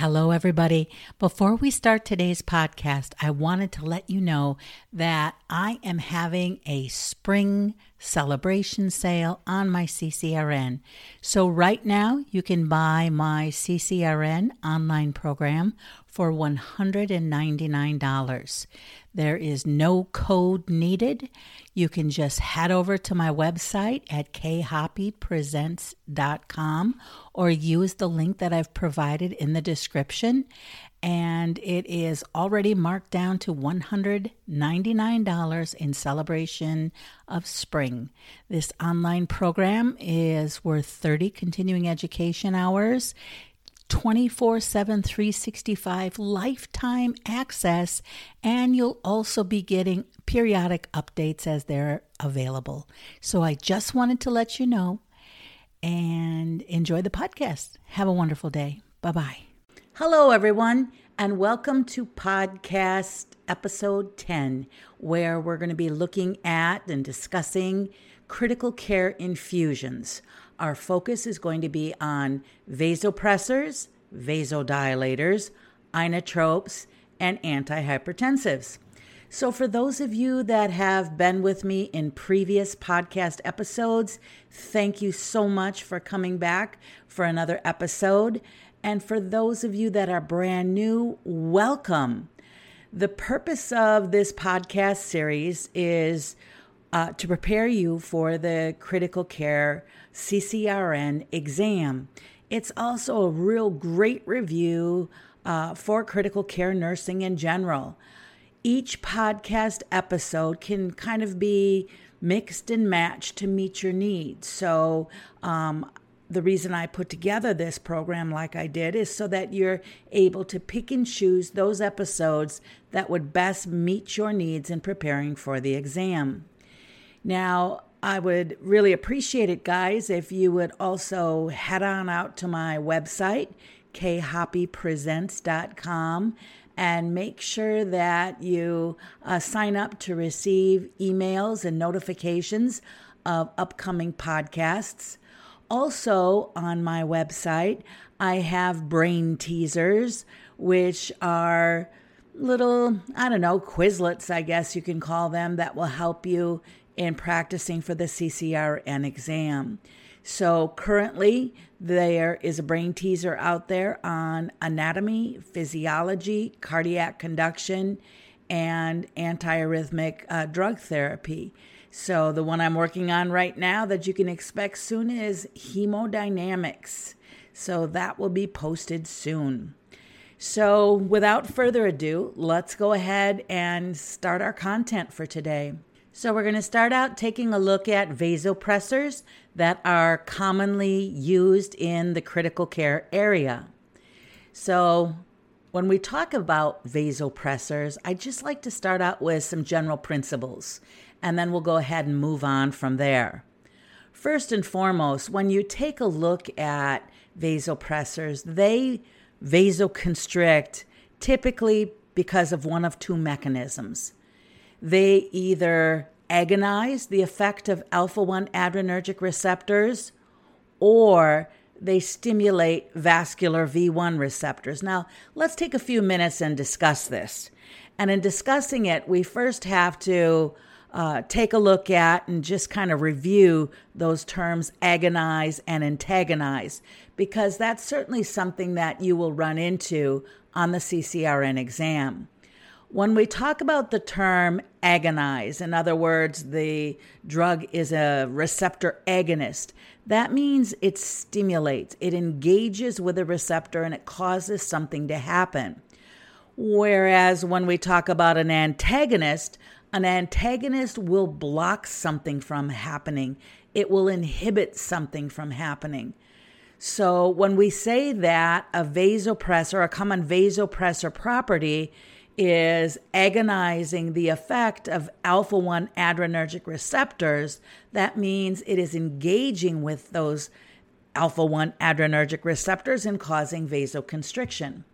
Hello, everybody. Before we start today's podcast, I wanted to let you know that I am having a spring celebration sale on my CCRN. So, right now, you can buy my CCRN online program for $199. There is no code needed. You can just head over to my website at khoppypresents.com or use the link that I've provided in the description. And it is already marked down to $199 in celebration of spring. This online program is worth 30 continuing education hours. 24 7, 365 lifetime access, and you'll also be getting periodic updates as they're available. So I just wanted to let you know and enjoy the podcast. Have a wonderful day. Bye bye. Hello, everyone, and welcome to podcast episode 10, where we're going to be looking at and discussing critical care infusions. Our focus is going to be on vasopressors, vasodilators, inotropes, and antihypertensives. So, for those of you that have been with me in previous podcast episodes, thank you so much for coming back for another episode. And for those of you that are brand new, welcome. The purpose of this podcast series is uh, to prepare you for the critical care CCRN exam. It's also a real great review uh, for critical care nursing in general each podcast episode can kind of be mixed and matched to meet your needs. So, um, the reason I put together this program like I did is so that you're able to pick and choose those episodes that would best meet your needs in preparing for the exam. Now, I would really appreciate it, guys, if you would also head on out to my website, khoppypresents.com and make sure that you uh, sign up to receive emails and notifications of upcoming podcasts. Also, on my website, I have brain teasers, which are little, I don't know, quizlets, I guess you can call them, that will help you in practicing for the CCRN exam. So currently, there is a brain teaser out there on anatomy, physiology, cardiac conduction, and antiarrhythmic uh, drug therapy. So the one I'm working on right now that you can expect soon is hemodynamics. So that will be posted soon. So without further ado, let's go ahead and start our content for today. So, we're going to start out taking a look at vasopressors that are commonly used in the critical care area. So, when we talk about vasopressors, I just like to start out with some general principles, and then we'll go ahead and move on from there. First and foremost, when you take a look at vasopressors, they vasoconstrict typically because of one of two mechanisms. They either agonize the effect of alpha 1 adrenergic receptors or they stimulate vascular V1 receptors. Now, let's take a few minutes and discuss this. And in discussing it, we first have to uh, take a look at and just kind of review those terms agonize and antagonize, because that's certainly something that you will run into on the CCRN exam. When we talk about the term agonize, in other words, the drug is a receptor agonist, that means it stimulates, it engages with a receptor, and it causes something to happen. Whereas when we talk about an antagonist, an antagonist will block something from happening, it will inhibit something from happening. So when we say that a vasopressor, a common vasopressor property, is agonizing the effect of alpha 1 adrenergic receptors. That means it is engaging with those alpha 1 adrenergic receptors and causing vasoconstriction.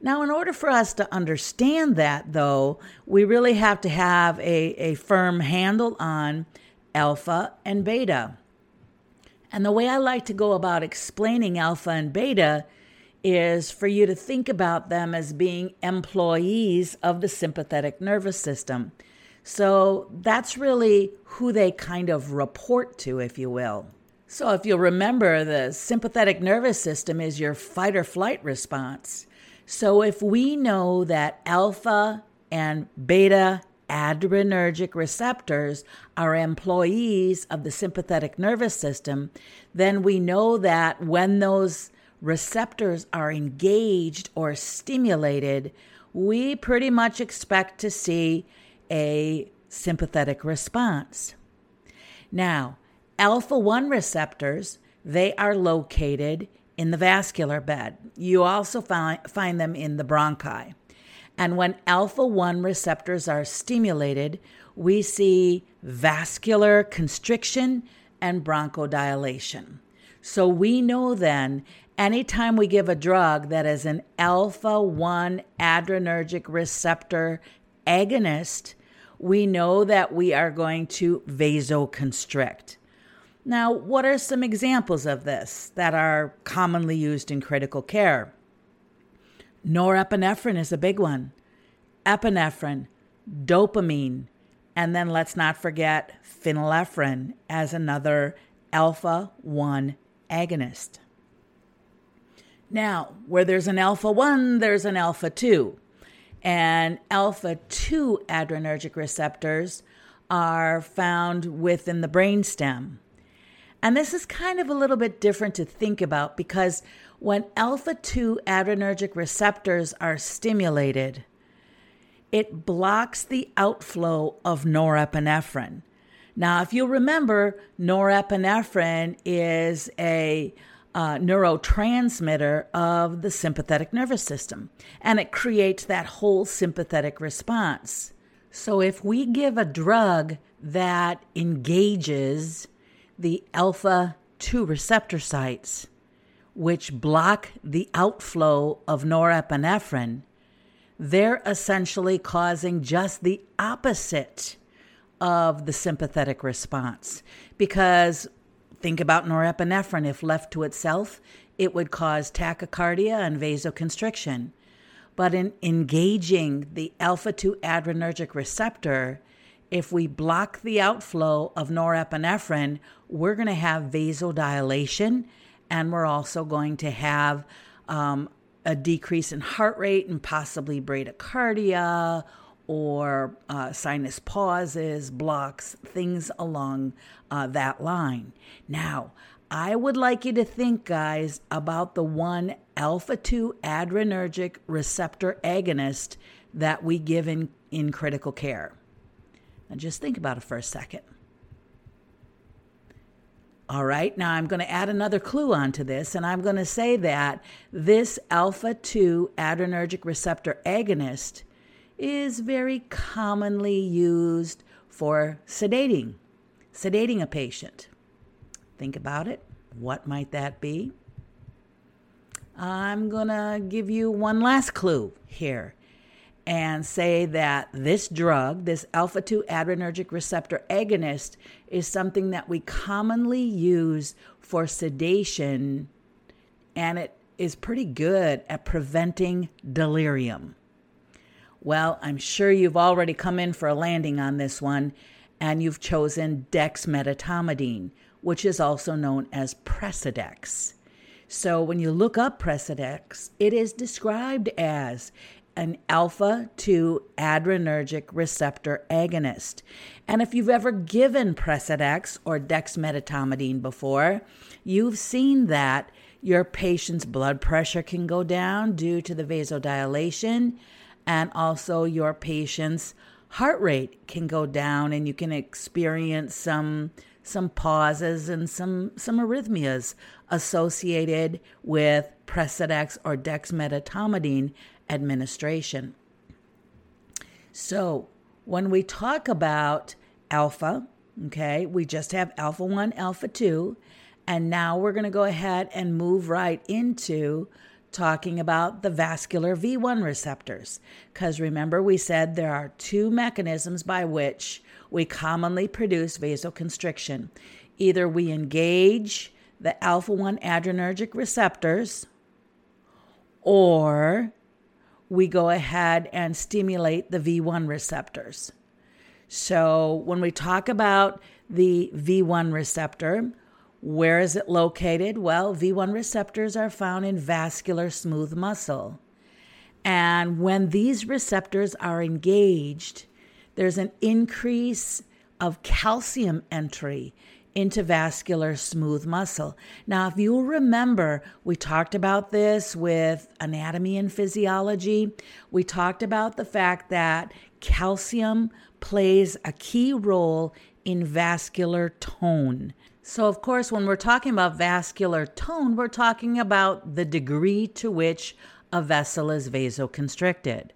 Now, in order for us to understand that, though, we really have to have a, a firm handle on alpha and beta. And the way I like to go about explaining alpha and beta is for you to think about them as being employees of the sympathetic nervous system. So that's really who they kind of report to, if you will. So, if you'll remember, the sympathetic nervous system is your fight or flight response. So, if we know that alpha and beta adrenergic receptors are employees of the sympathetic nervous system, then we know that when those receptors are engaged or stimulated, we pretty much expect to see a sympathetic response. Now, alpha 1 receptors, they are located in the vascular bed. You also find, find them in the bronchi. And when alpha 1 receptors are stimulated, we see vascular constriction and bronchodilation. So we know then anytime we give a drug that is an alpha 1 adrenergic receptor agonist, we know that we are going to vasoconstrict. Now, what are some examples of this that are commonly used in critical care? Norepinephrine is a big one, epinephrine, dopamine, and then let's not forget phenylephrine as another alpha 1 agonist. Now, where there's an alpha 1, there's an alpha 2 and alpha 2 adrenergic receptors are found within the brainstem. And this is kind of a little bit different to think about because when alpha 2 adrenergic receptors are stimulated, it blocks the outflow of norepinephrine. Now, if you remember, norepinephrine is a uh, neurotransmitter of the sympathetic nervous system, and it creates that whole sympathetic response. So, if we give a drug that engages the alpha 2 receptor sites, which block the outflow of norepinephrine, they're essentially causing just the opposite of the sympathetic response because Think about norepinephrine. If left to itself, it would cause tachycardia and vasoconstriction. But in engaging the alpha 2 adrenergic receptor, if we block the outflow of norepinephrine, we're going to have vasodilation and we're also going to have um, a decrease in heart rate and possibly bradycardia or uh, sinus pauses, blocks, things along uh, that line. Now, I would like you to think, guys, about the one alpha 2 adrenergic receptor agonist that we give in, in critical care. Now, just think about it for a second. All right, now I'm going to add another clue onto this, and I'm going to say that this alpha 2 adrenergic receptor agonist is very commonly used for sedating, sedating a patient. Think about it. What might that be? I'm going to give you one last clue here and say that this drug, this alpha 2 adrenergic receptor agonist, is something that we commonly use for sedation and it is pretty good at preventing delirium. Well, I'm sure you've already come in for a landing on this one, and you've chosen dexmedetomidine, which is also known as Precedex. So when you look up Precedex, it is described as an alpha 2 adrenergic receptor agonist. And if you've ever given Precedex or dexmedetomidine before, you've seen that your patient's blood pressure can go down due to the vasodilation and also your patient's heart rate can go down and you can experience some some pauses and some some arrhythmias associated with Precedex or dexmedetomidine administration. So, when we talk about alpha, okay, we just have alpha 1, alpha 2, and now we're going to go ahead and move right into talking about the vascular V1 receptors. Because remember, we said there are two mechanisms by which we commonly produce vasoconstriction. Either we engage the alpha 1 adrenergic receptors, or we go ahead and stimulate the V1 receptors. So, when we talk about the V1 receptor, where is it located? Well, V1 receptors are found in vascular smooth muscle. And when these receptors are engaged, there's an increase of calcium entry into vascular smooth muscle. Now, if you'll remember, we talked about this with anatomy and physiology. We talked about the fact that calcium plays a key role in vascular tone. So, of course, when we're talking about vascular tone, we're talking about the degree to which a vessel is vasoconstricted.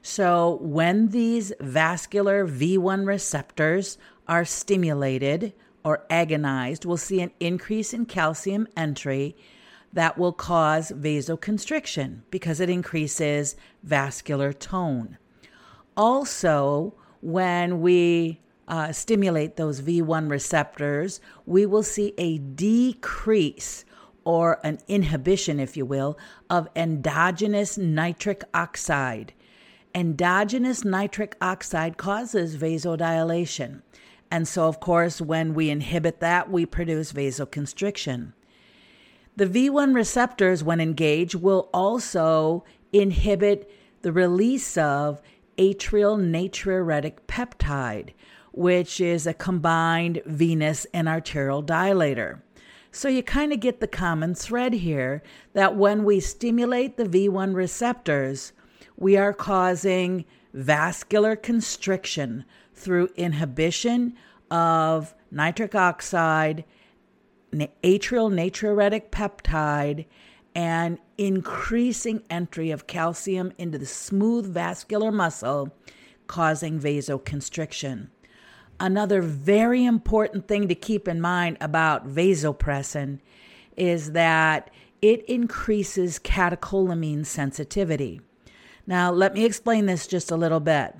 So, when these vascular V1 receptors are stimulated, or agonized we'll see an increase in calcium entry that will cause vasoconstriction because it increases vascular tone. Also, when we uh, stimulate those V1 receptors, we will see a decrease or an inhibition, if you will, of endogenous nitric oxide. Endogenous nitric oxide causes vasodilation. And so, of course, when we inhibit that, we produce vasoconstriction. The V1 receptors, when engaged, will also inhibit the release of atrial natriuretic peptide, which is a combined venous and arterial dilator. So you kind of get the common thread here that when we stimulate the V1 receptors, we are causing vascular constriction through inhibition of nitric oxide, atrial natriuretic peptide, and increasing entry of calcium into the smooth vascular muscle, causing vasoconstriction. Another very important thing to keep in mind about vasopressin is that it increases catecholamine sensitivity. Now, let me explain this just a little bit.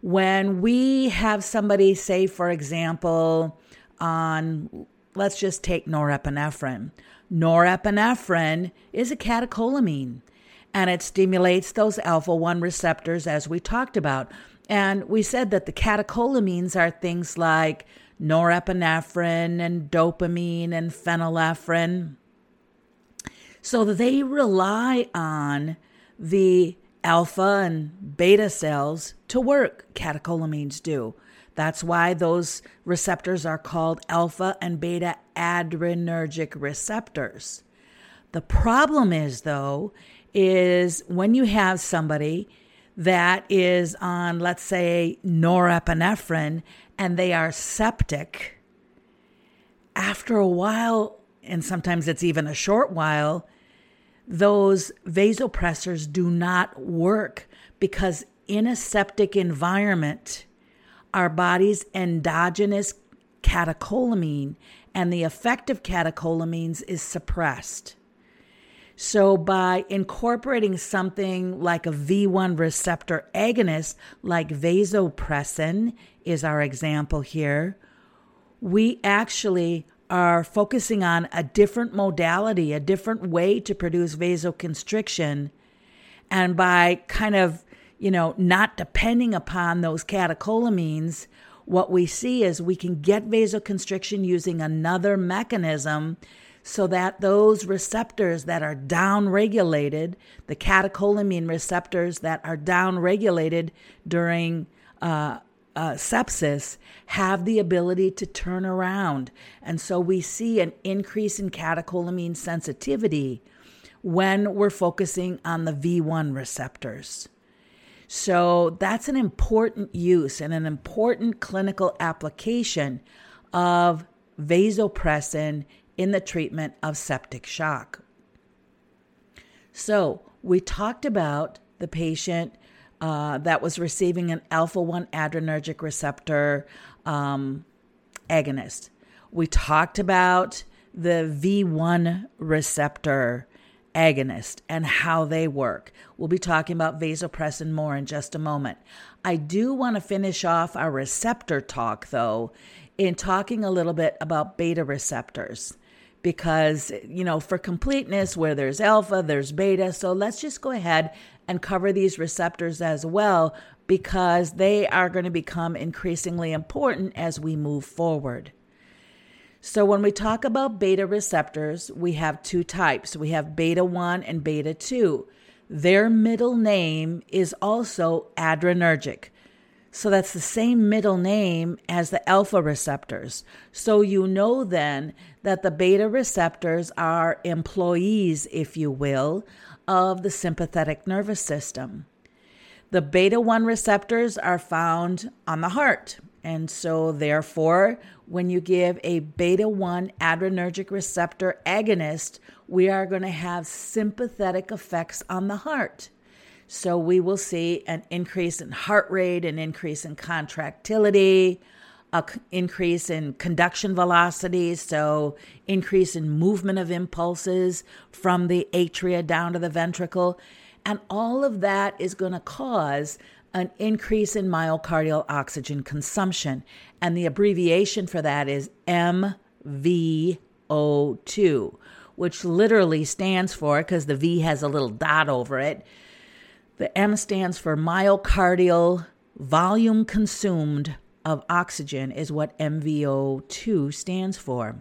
When we have somebody, say, for example, on, let's just take norepinephrine. Norepinephrine is a catecholamine and it stimulates those alpha 1 receptors, as we talked about. And we said that the catecholamines are things like norepinephrine and dopamine and phenylephrine. So they rely on the alpha and beta cells to work, catecholamines do. That's why those receptors are called alpha and beta adrenergic receptors. The problem is, though, is when you have somebody that is on, let's say, norepinephrine and they are septic, after a while, and sometimes it's even a short while, those vasopressors do not work because in a septic environment, our body's endogenous catecholamine and the effect of catecholamines is suppressed. So, by incorporating something like a V1 receptor agonist, like vasopressin, is our example here, we actually are focusing on a different modality, a different way to produce vasoconstriction. And by kind of, you know, not depending upon those catecholamines, what we see is we can get vasoconstriction using another mechanism so that those receptors that are downregulated, the catecholamine receptors that are downregulated during uh, uh, sepsis have the ability to turn around. And so we see an increase in catecholamine sensitivity when we're focusing on the V1 receptors. So that's an important use and an important clinical application of vasopressin in the treatment of septic shock. So we talked about the patient uh, that was receiving an alpha 1 adrenergic receptor um, agonist. We talked about the V1 receptor agonist and how they work. We'll be talking about vasopressin more in just a moment. I do want to finish off our receptor talk, though, in talking a little bit about beta receptors because, you know, for completeness, where there's alpha, there's beta. So let's just go ahead and cover these receptors as well because they are going to become increasingly important as we move forward. So, when we talk about beta receptors, we have two types we have beta 1 and beta 2. Their middle name is also adrenergic. So, that's the same middle name as the alpha receptors. So, you know then that the beta receptors are employees, if you will, of the sympathetic nervous system. The beta 1 receptors are found on the heart. And so, therefore, when you give a beta 1 adrenergic receptor agonist, we are going to have sympathetic effects on the heart. So, we will see an increase in heart rate, an increase in contractility, an increase in conduction velocity, so increase in movement of impulses from the atria down to the ventricle. And all of that is going to cause an increase in myocardial oxygen consumption. And the abbreviation for that is MVO2, which literally stands for, because the V has a little dot over it, the M stands for myocardial volume consumed of oxygen, is what MVO2 stands for.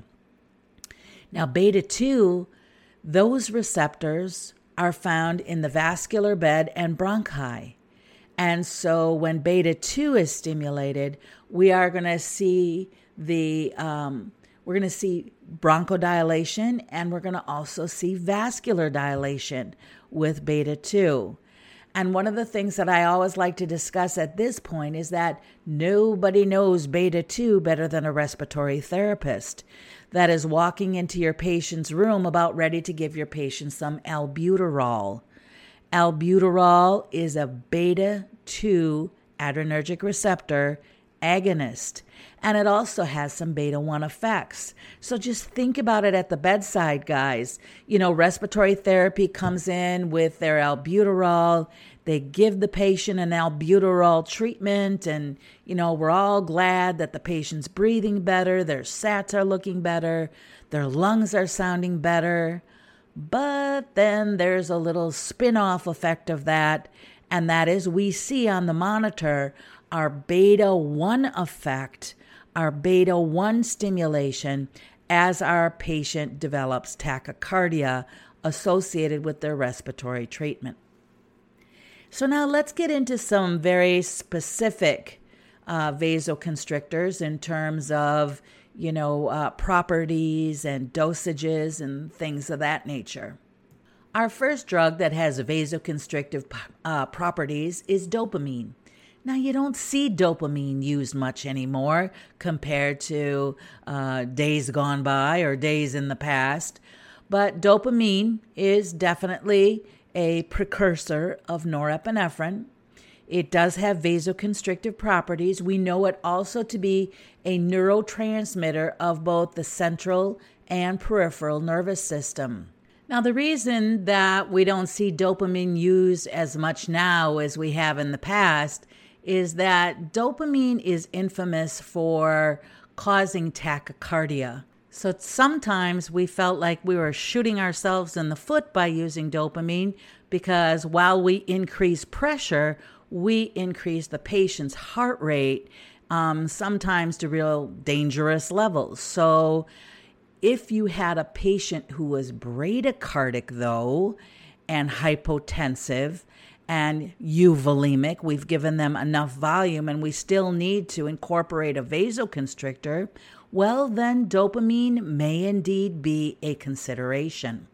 Now, beta 2, those receptors are found in the vascular bed and bronchi. And so when beta 2 is stimulated, we are going to see the um, we're going to see bronchodilation and we're going to also see vascular dilation with beta 2. And one of the things that I always like to discuss at this point is that nobody knows beta 2 better than a respiratory therapist that is walking into your patient's room about ready to give your patient some albuterol. Albuterol is a beta 2 adrenergic receptor agonist, and it also has some beta 1 effects. So just think about it at the bedside, guys. You know, respiratory therapy comes in with their albuterol. They give the patient an albuterol treatment, and, you know, we're all glad that the patient's breathing better, their SATs are looking better, their lungs are sounding better. But then there's a little spin off effect of that, and that is we see on the monitor our beta 1 effect, our beta 1 stimulation as our patient develops tachycardia associated with their respiratory treatment. So, now let's get into some very specific uh, vasoconstrictors in terms of you know, uh, properties and dosages and things of that nature. Our first drug that has vasoconstrictive uh, properties is dopamine. Now, you don't see dopamine used much anymore compared to uh, days gone by or days in the past, but dopamine is definitely a precursor of norepinephrine. It does have vasoconstrictive properties. We know it also to be a neurotransmitter of both the central and peripheral nervous system. Now, the reason that we don't see dopamine used as much now as we have in the past is that dopamine is infamous for causing tachycardia. So sometimes we felt like we were shooting ourselves in the foot by using dopamine because while we increase pressure, we increase the patient's heart rate, um, sometimes to real dangerous levels. So, if you had a patient who was bradycardic, though, and hypotensive, and euvolemic, we've given them enough volume and we still need to incorporate a vasoconstrictor, well, then dopamine may indeed be a consideration.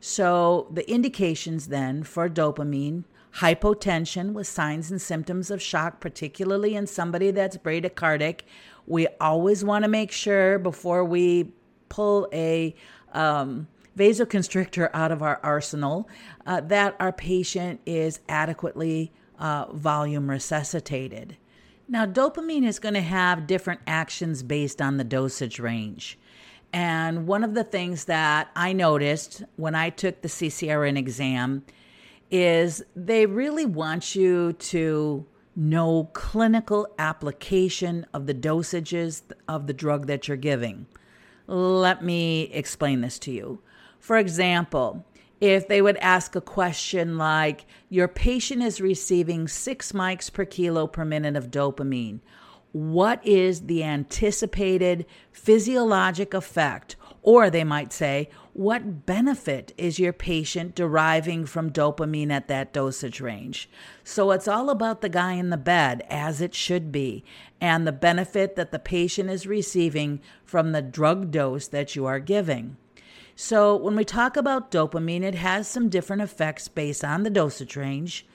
So, the indications then for dopamine hypotension with signs and symptoms of shock, particularly in somebody that's bradycardic. We always want to make sure before we pull a um, vasoconstrictor out of our arsenal uh, that our patient is adequately uh, volume resuscitated. Now, dopamine is going to have different actions based on the dosage range. And one of the things that I noticed when I took the CCRN exam is they really want you to know clinical application of the dosages of the drug that you're giving. Let me explain this to you. For example, if they would ask a question like, Your patient is receiving six mics per kilo per minute of dopamine. What is the anticipated physiologic effect? Or they might say, What benefit is your patient deriving from dopamine at that dosage range? So it's all about the guy in the bed, as it should be, and the benefit that the patient is receiving from the drug dose that you are giving. So, when we talk about dopamine, it has some different effects based on the dosage range.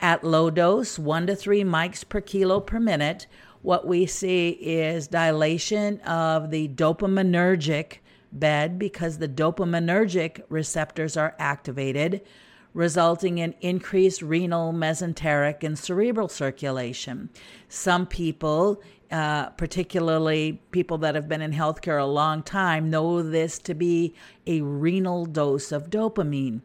At low dose, 1 to 3 mics per kilo per minute, what we see is dilation of the dopaminergic bed because the dopaminergic receptors are activated, resulting in increased renal, mesenteric, and cerebral circulation. Some people uh, particularly people that have been in healthcare a long time, know this to be a renal dose of dopamine.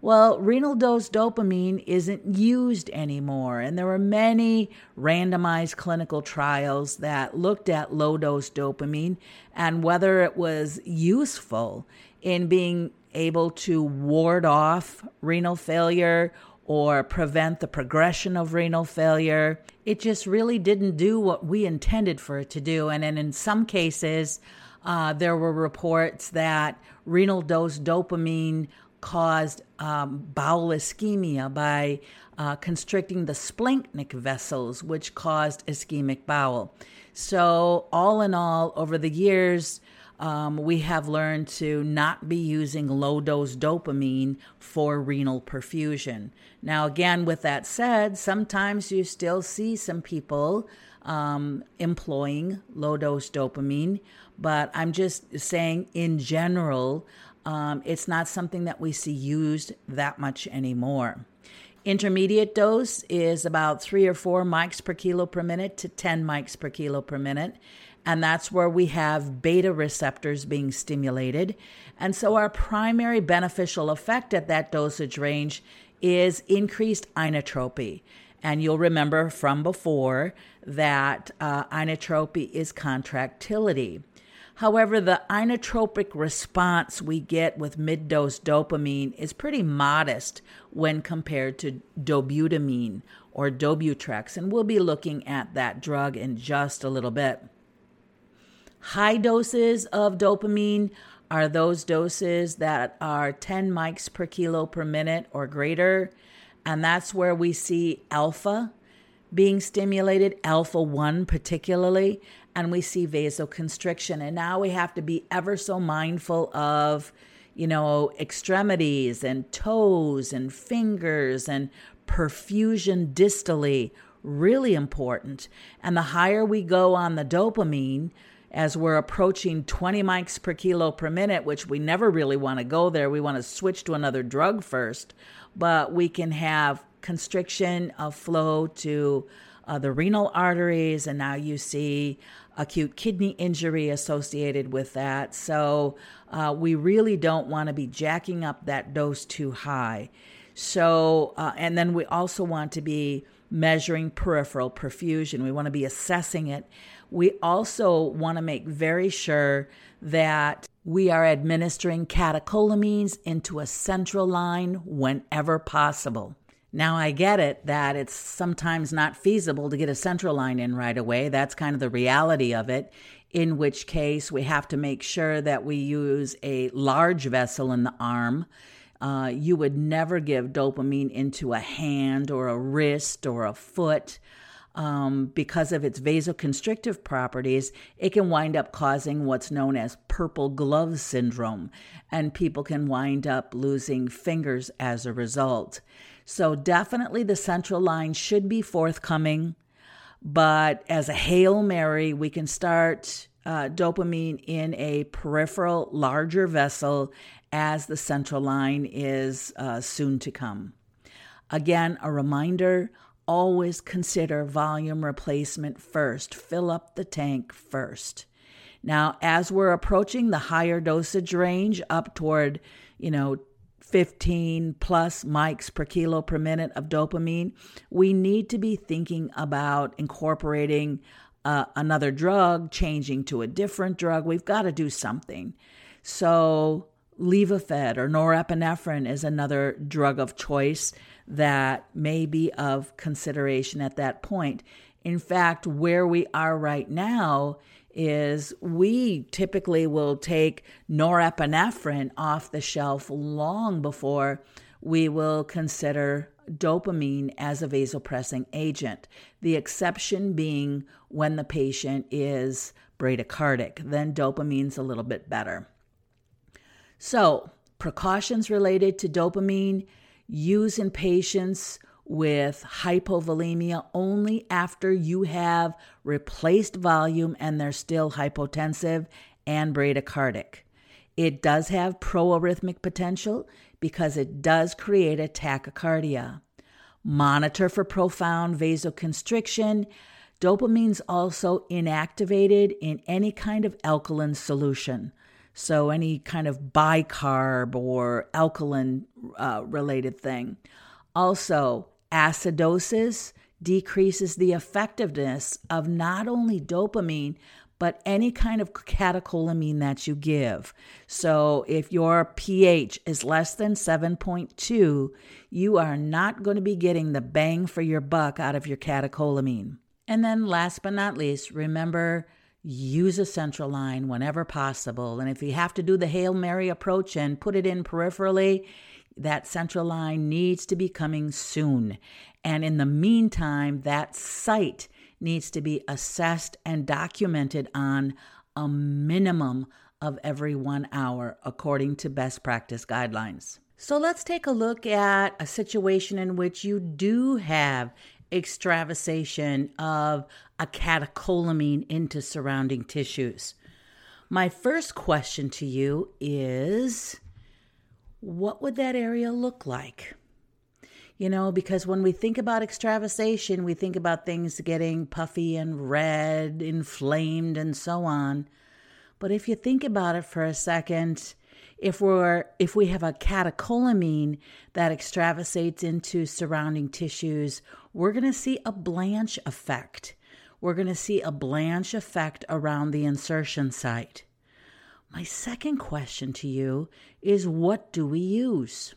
Well, renal dose dopamine isn't used anymore, and there were many randomized clinical trials that looked at low dose dopamine and whether it was useful in being able to ward off renal failure or prevent the progression of renal failure. It just really didn't do what we intended for it to do. And, in some cases, uh, there were reports that renal dose dopamine caused um, bowel ischemia by uh, constricting the splanchnic vessels, which caused ischemic bowel. So, all in all, over the years, um, we have learned to not be using low dose dopamine for renal perfusion. Now, again, with that said, sometimes you still see some people um, employing low dose dopamine, but I'm just saying in general, um, it's not something that we see used that much anymore. Intermediate dose is about three or four mics per kilo per minute to 10 mics per kilo per minute. And that's where we have beta receptors being stimulated. And so our primary beneficial effect at that dosage range is increased inotropy. And you'll remember from before that uh, inotropy is contractility. However, the inotropic response we get with mid dose dopamine is pretty modest when compared to dobutamine or Dobutrex, and we'll be looking at that drug in just a little bit. High doses of dopamine are those doses that are 10 mics per kilo per minute or greater. And that's where we see alpha being stimulated, alpha 1 particularly, and we see vasoconstriction. And now we have to be ever so mindful of, you know, extremities and toes and fingers and perfusion distally. Really important. And the higher we go on the dopamine, as we're approaching 20 mics per kilo per minute, which we never really want to go there. We want to switch to another drug first, but we can have constriction of flow to uh, the renal arteries, and now you see acute kidney injury associated with that. So uh, we really don't want to be jacking up that dose too high. So, uh, and then we also want to be measuring peripheral perfusion. We want to be assessing it we also want to make very sure that we are administering catecholamines into a central line whenever possible. Now, I get it that it's sometimes not feasible to get a central line in right away. That's kind of the reality of it, in which case we have to make sure that we use a large vessel in the arm. Uh, you would never give dopamine into a hand or a wrist or a foot um, because of its vasoconstrictive properties, it can wind up causing what's known as purple glove syndrome, and people can wind up losing fingers as a result. So, definitely the central line should be forthcoming, but as a Hail Mary, we can start uh, dopamine in a peripheral, larger vessel as the central line is uh, soon to come. Again, a reminder always consider volume replacement first. Fill up the tank first. Now, as we're approaching the higher dosage range up toward, you know, 15 plus mics per kilo per minute of dopamine, we need to be thinking about incorporating uh, another drug, changing to a different drug. We've got to do something. So, Levophed or norepinephrine is another drug of choice that may be of consideration at that point. In fact, where we are right now is we typically will take norepinephrine off the shelf long before we will consider dopamine as a vasopressing agent. The exception being when the patient is bradycardic, then dopamine's a little bit better. So, precautions related to dopamine use in patients with hypovolemia only after you have replaced volume and they're still hypotensive and bradycardic. It does have proarrhythmic potential because it does create a tachycardia. Monitor for profound vasoconstriction. Dopamine's also inactivated in any kind of alkaline solution. So, any kind of bicarb or alkaline uh, related thing. Also, acidosis decreases the effectiveness of not only dopamine, but any kind of catecholamine that you give. So if your pH is less than 7.2, you are not going to be getting the bang for your buck out of your catecholamine. And then last but not least, remember use a central line whenever possible. And if you have to do the Hail Mary approach and put it in peripherally, that central line needs to be coming soon. And in the meantime, that site needs to be assessed and documented on a minimum of every one hour according to best practice guidelines. So let's take a look at a situation in which you do have extravasation of a catecholamine into surrounding tissues. My first question to you is what would that area look like? You know, because when we think about extravasation, we think about things getting puffy and red, inflamed, and so on. But if you think about it for a second, if we're if we have a catecholamine that extravasates into surrounding tissues, we're going to see a blanch effect. We're going to see a blanch effect around the insertion site. My second question to you is what do we use?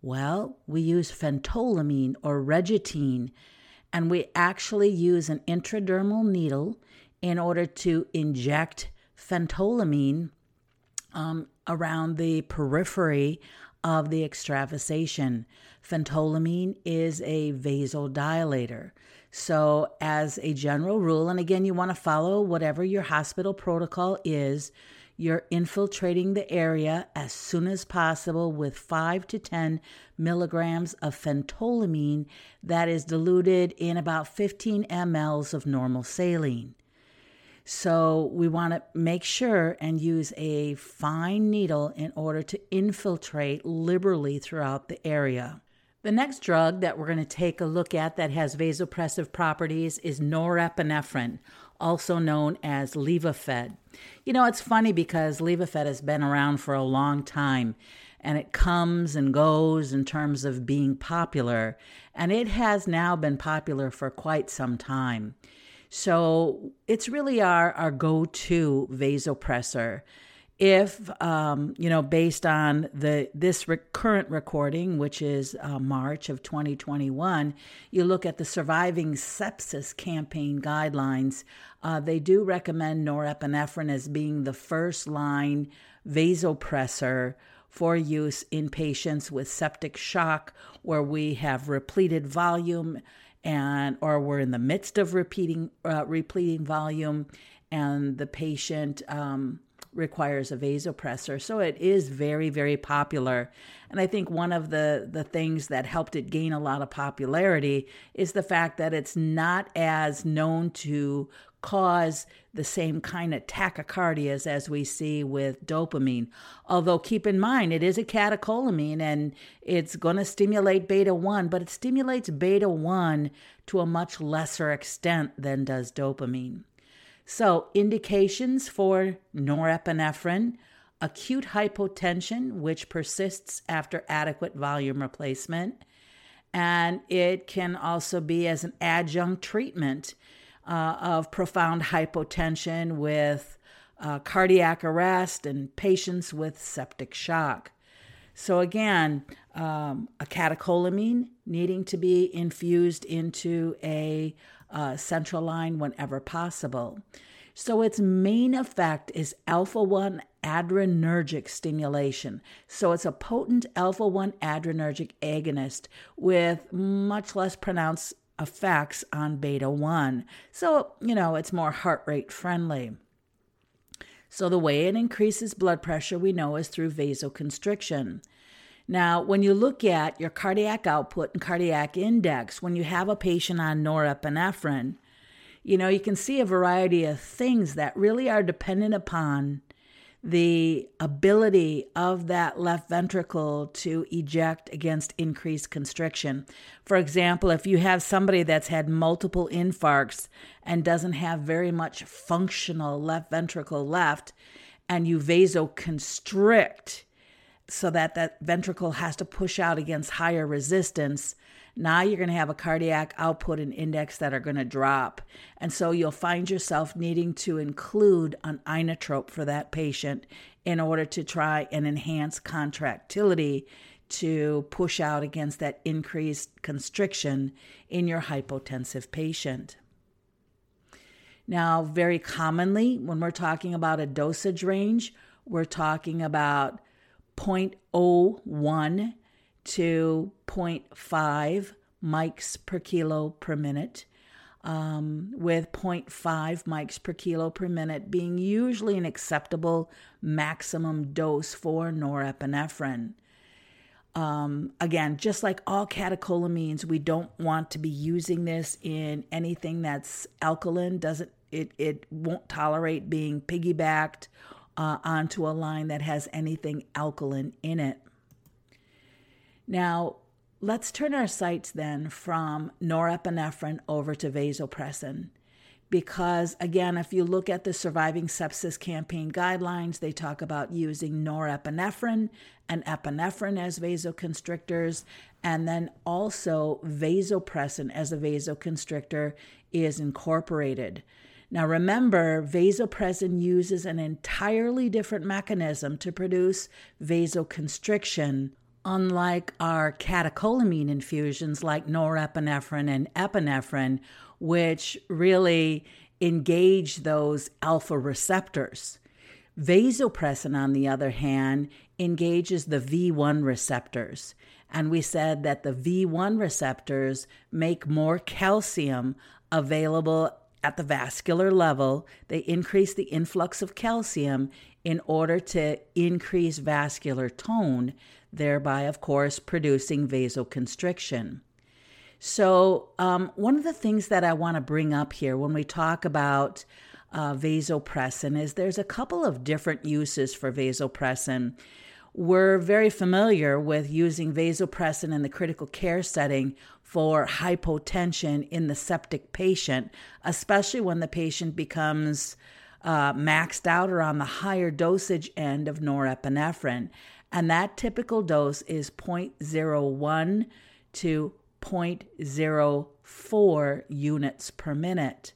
Well, we use phentolamine or regitine, and we actually use an intradermal needle in order to inject phentolamine um, around the periphery of the extravasation. Phentolamine is a vasodilator. So, as a general rule, and again, you want to follow whatever your hospital protocol is, you're infiltrating the area as soon as possible with 5 to 10 milligrams of phentolamine that is diluted in about 15 mLs of normal saline. So we want to make sure and use a fine needle in order to infiltrate liberally throughout the area. The next drug that we're going to take a look at that has vasopressive properties is norepinephrine, also known as Levophed. You know, it's funny because Levophed has been around for a long time and it comes and goes in terms of being popular, and it has now been popular for quite some time. So it's really our, our go to vasopressor if um, you know based on the this re- current recording which is uh, march of 2021 you look at the surviving sepsis campaign guidelines uh, they do recommend norepinephrine as being the first line vasopressor for use in patients with septic shock where we have repleted volume and or we're in the midst of repeating uh, repleting volume and the patient um, requires a vasopressor. So it is very, very popular. And I think one of the, the things that helped it gain a lot of popularity is the fact that it's not as known to cause the same kind of tachycardias as we see with dopamine. Although, keep in mind, it is a catecholamine and it's going to stimulate beta 1, but it stimulates beta 1 to a much lesser extent than does dopamine. So, indications for norepinephrine acute hypotension, which persists after adequate volume replacement. And it can also be as an adjunct treatment uh, of profound hypotension with uh, cardiac arrest and patients with septic shock. So, again, um, a catecholamine needing to be infused into a uh, central line whenever possible. So, its main effect is alpha 1 adrenergic stimulation. So, it's a potent alpha 1 adrenergic agonist with much less pronounced effects on beta 1. So, you know, it's more heart rate friendly. So, the way it increases blood pressure, we know, is through vasoconstriction. Now, when you look at your cardiac output and cardiac index, when you have a patient on norepinephrine, you know, you can see a variety of things that really are dependent upon the ability of that left ventricle to eject against increased constriction. For example, if you have somebody that's had multiple infarcts and doesn't have very much functional left ventricle left, and you vasoconstrict so that that ventricle has to push out against higher resistance, now you're going to have a cardiac output and index that are going to drop. And so you'll find yourself needing to include an inotrope for that patient in order to try and enhance contractility to push out against that increased constriction in your hypotensive patient. Now, very commonly, when we're talking about a dosage range, we're talking about 0.01 to 0.5 mics per kilo per minute, um, with 0.5 mics per kilo per minute being usually an acceptable maximum dose for norepinephrine. Um, again, just like all catecholamines, we don't want to be using this in anything that's alkaline. Doesn't it? It won't tolerate being piggybacked uh, onto a line that has anything alkaline in it. Now, let's turn our sights then from norepinephrine over to vasopressin. Because again, if you look at the Surviving Sepsis Campaign guidelines, they talk about using norepinephrine and epinephrine as vasoconstrictors, and then also vasopressin as a vasoconstrictor is incorporated. Now, remember, vasopressin uses an entirely different mechanism to produce vasoconstriction unlike our catecholamine infusions like norepinephrine and epinephrine, which really engage those alpha receptors. Vasopressin, on the other hand, engages the V1 receptors. And we said that the V1 receptors make more calcium available at the vascular level. They increase the influx of calcium in order to increase vascular tone thereby, of course, producing vasoconstriction. So, um, one of the things that I want to bring up here when we talk about uh, vasopressin is there's a couple of different uses for vasopressin. We're very familiar with using vasopressin in the critical care setting for hypotension in the septic patient, especially when the patient becomes uh, maxed out or on the higher dosage end of norepinephrine and that typical dose is 0.01 to 0.04 units per minute.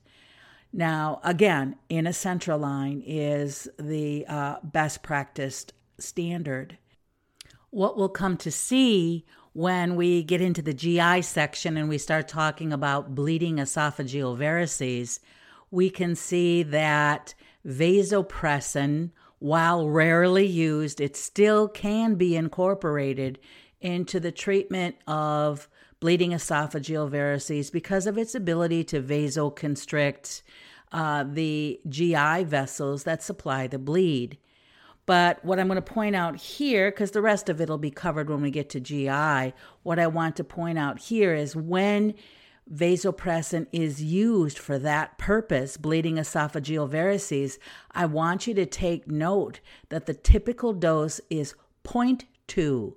Now, again, in a central line is the uh, best practiced standard. What we'll come to see when we get into the GI section and we start talking about bleeding esophageal varices, we can see that vasopressin while rarely used, it still can be incorporated into the treatment of bleeding esophageal varices because of its ability to vasoconstrict uh, the GI vessels that supply the bleed. But what I'm going to point out here, because the rest of it will be covered when we get to GI, what I want to point out here is when vasopressin is used for that purpose, bleeding esophageal varices, I want you to take note that the typical dose is 0.2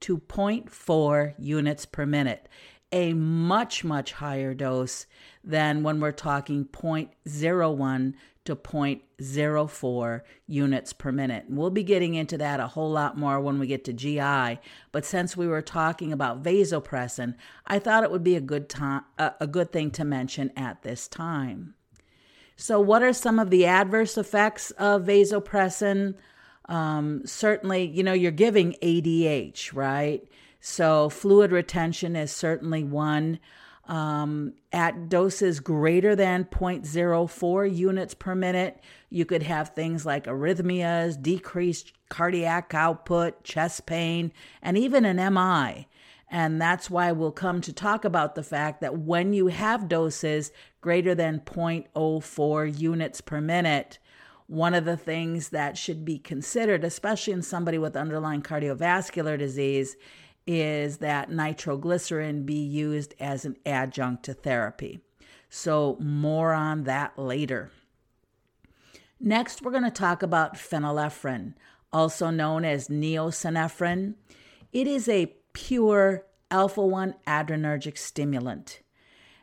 to 0.4 units per minute. A much, much higher dose than when we're talking 0.01 to 0.04 units per minute. We'll be getting into that a whole lot more when we get to GI, but since we were talking about vasopressin, I thought it would be a good time a good thing to mention at this time. So what are some of the adverse effects of vasopressin? Um, certainly, you know, you're giving ADH, right? So, fluid retention is certainly one. Um, at doses greater than 0.04 units per minute, you could have things like arrhythmias, decreased cardiac output, chest pain, and even an MI. And that's why we'll come to talk about the fact that when you have doses greater than 0.04 units per minute, one of the things that should be considered, especially in somebody with underlying cardiovascular disease, is that nitroglycerin be used as an adjunct to therapy. So, more on that later. Next, we're going to talk about phenylephrine, also known as neosynephrine. It is a pure alpha 1 adrenergic stimulant.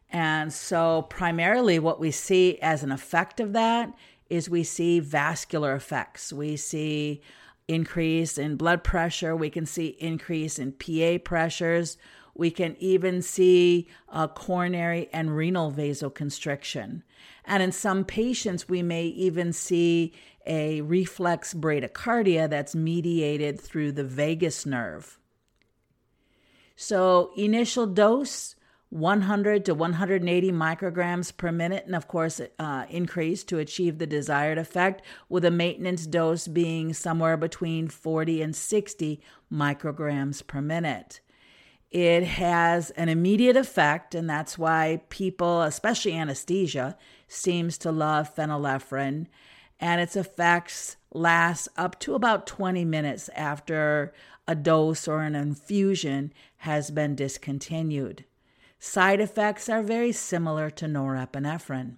And so, primarily, what we see as an effect of that is we see vascular effects. We see increase in blood pressure. We can see increase in PA pressures. We can even see a coronary and renal vasoconstriction. And in some patients, we may even see a reflex bradycardia that's mediated through the vagus nerve. So, initial dose 100 to 180 micrograms per minute, and of course, uh, increase to achieve the desired effect, with a maintenance dose being somewhere between 40 and 60 micrograms per minute. It has an immediate effect, and that's why people, especially anesthesia, seems to love phenylephrine. And its effects last up to about 20 minutes after a dose or an infusion has been discontinued. Side effects are very similar to norepinephrine.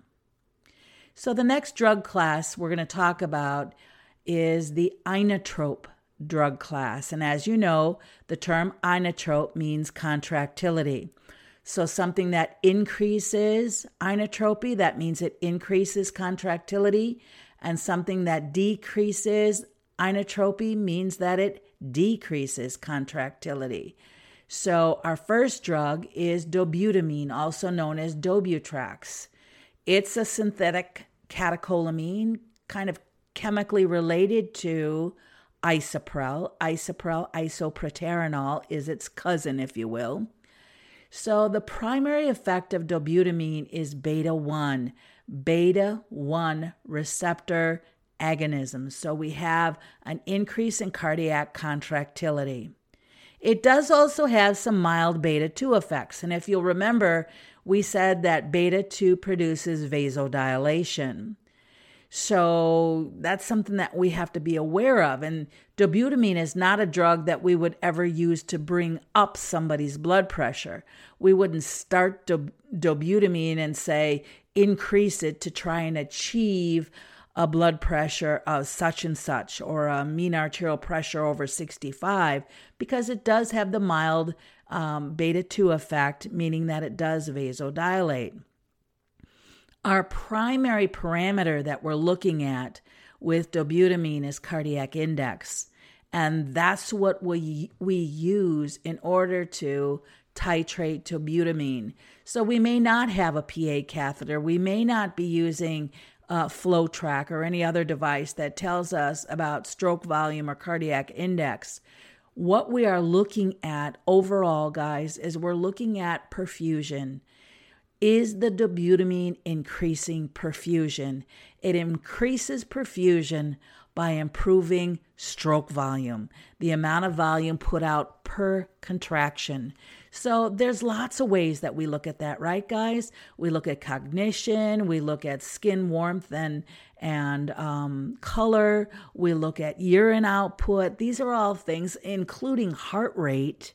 So, the next drug class we're going to talk about is the inotrope drug class. And as you know, the term inotrope means contractility. So, something that increases inotropy, that means it increases contractility. And something that decreases inotropy means that it decreases contractility. So, our first drug is dobutamine, also known as Dobutrex. It's a synthetic catecholamine, kind of chemically related to isuprel. Isuprel, isoproterenol, is its cousin, if you will. So, the primary effect of dobutamine is beta 1, beta 1 receptor agonism. So, we have an increase in cardiac contractility. It does also have some mild beta 2 effects. And if you'll remember, we said that beta 2 produces vasodilation. So that's something that we have to be aware of. And dobutamine is not a drug that we would ever use to bring up somebody's blood pressure. We wouldn't start dobutamine and say increase it to try and achieve a blood pressure of such and such or a mean arterial pressure over 65 because it does have the mild um, beta 2 effect, meaning that it does vasodilate. Our primary parameter that we're looking at with dobutamine is cardiac index. And that's what we, we use in order to titrate dobutamine. So we may not have a PA catheter. We may not be using uh, FloTrac or any other device that tells us about stroke volume or cardiac index. What we are looking at overall, guys, is we're looking at perfusion. Is the dobutamine increasing perfusion? It increases perfusion by improving stroke volume, the amount of volume put out per contraction. So there's lots of ways that we look at that, right, guys? We look at cognition, we look at skin warmth and and um, color. We look at urine output. These are all things, including heart rate,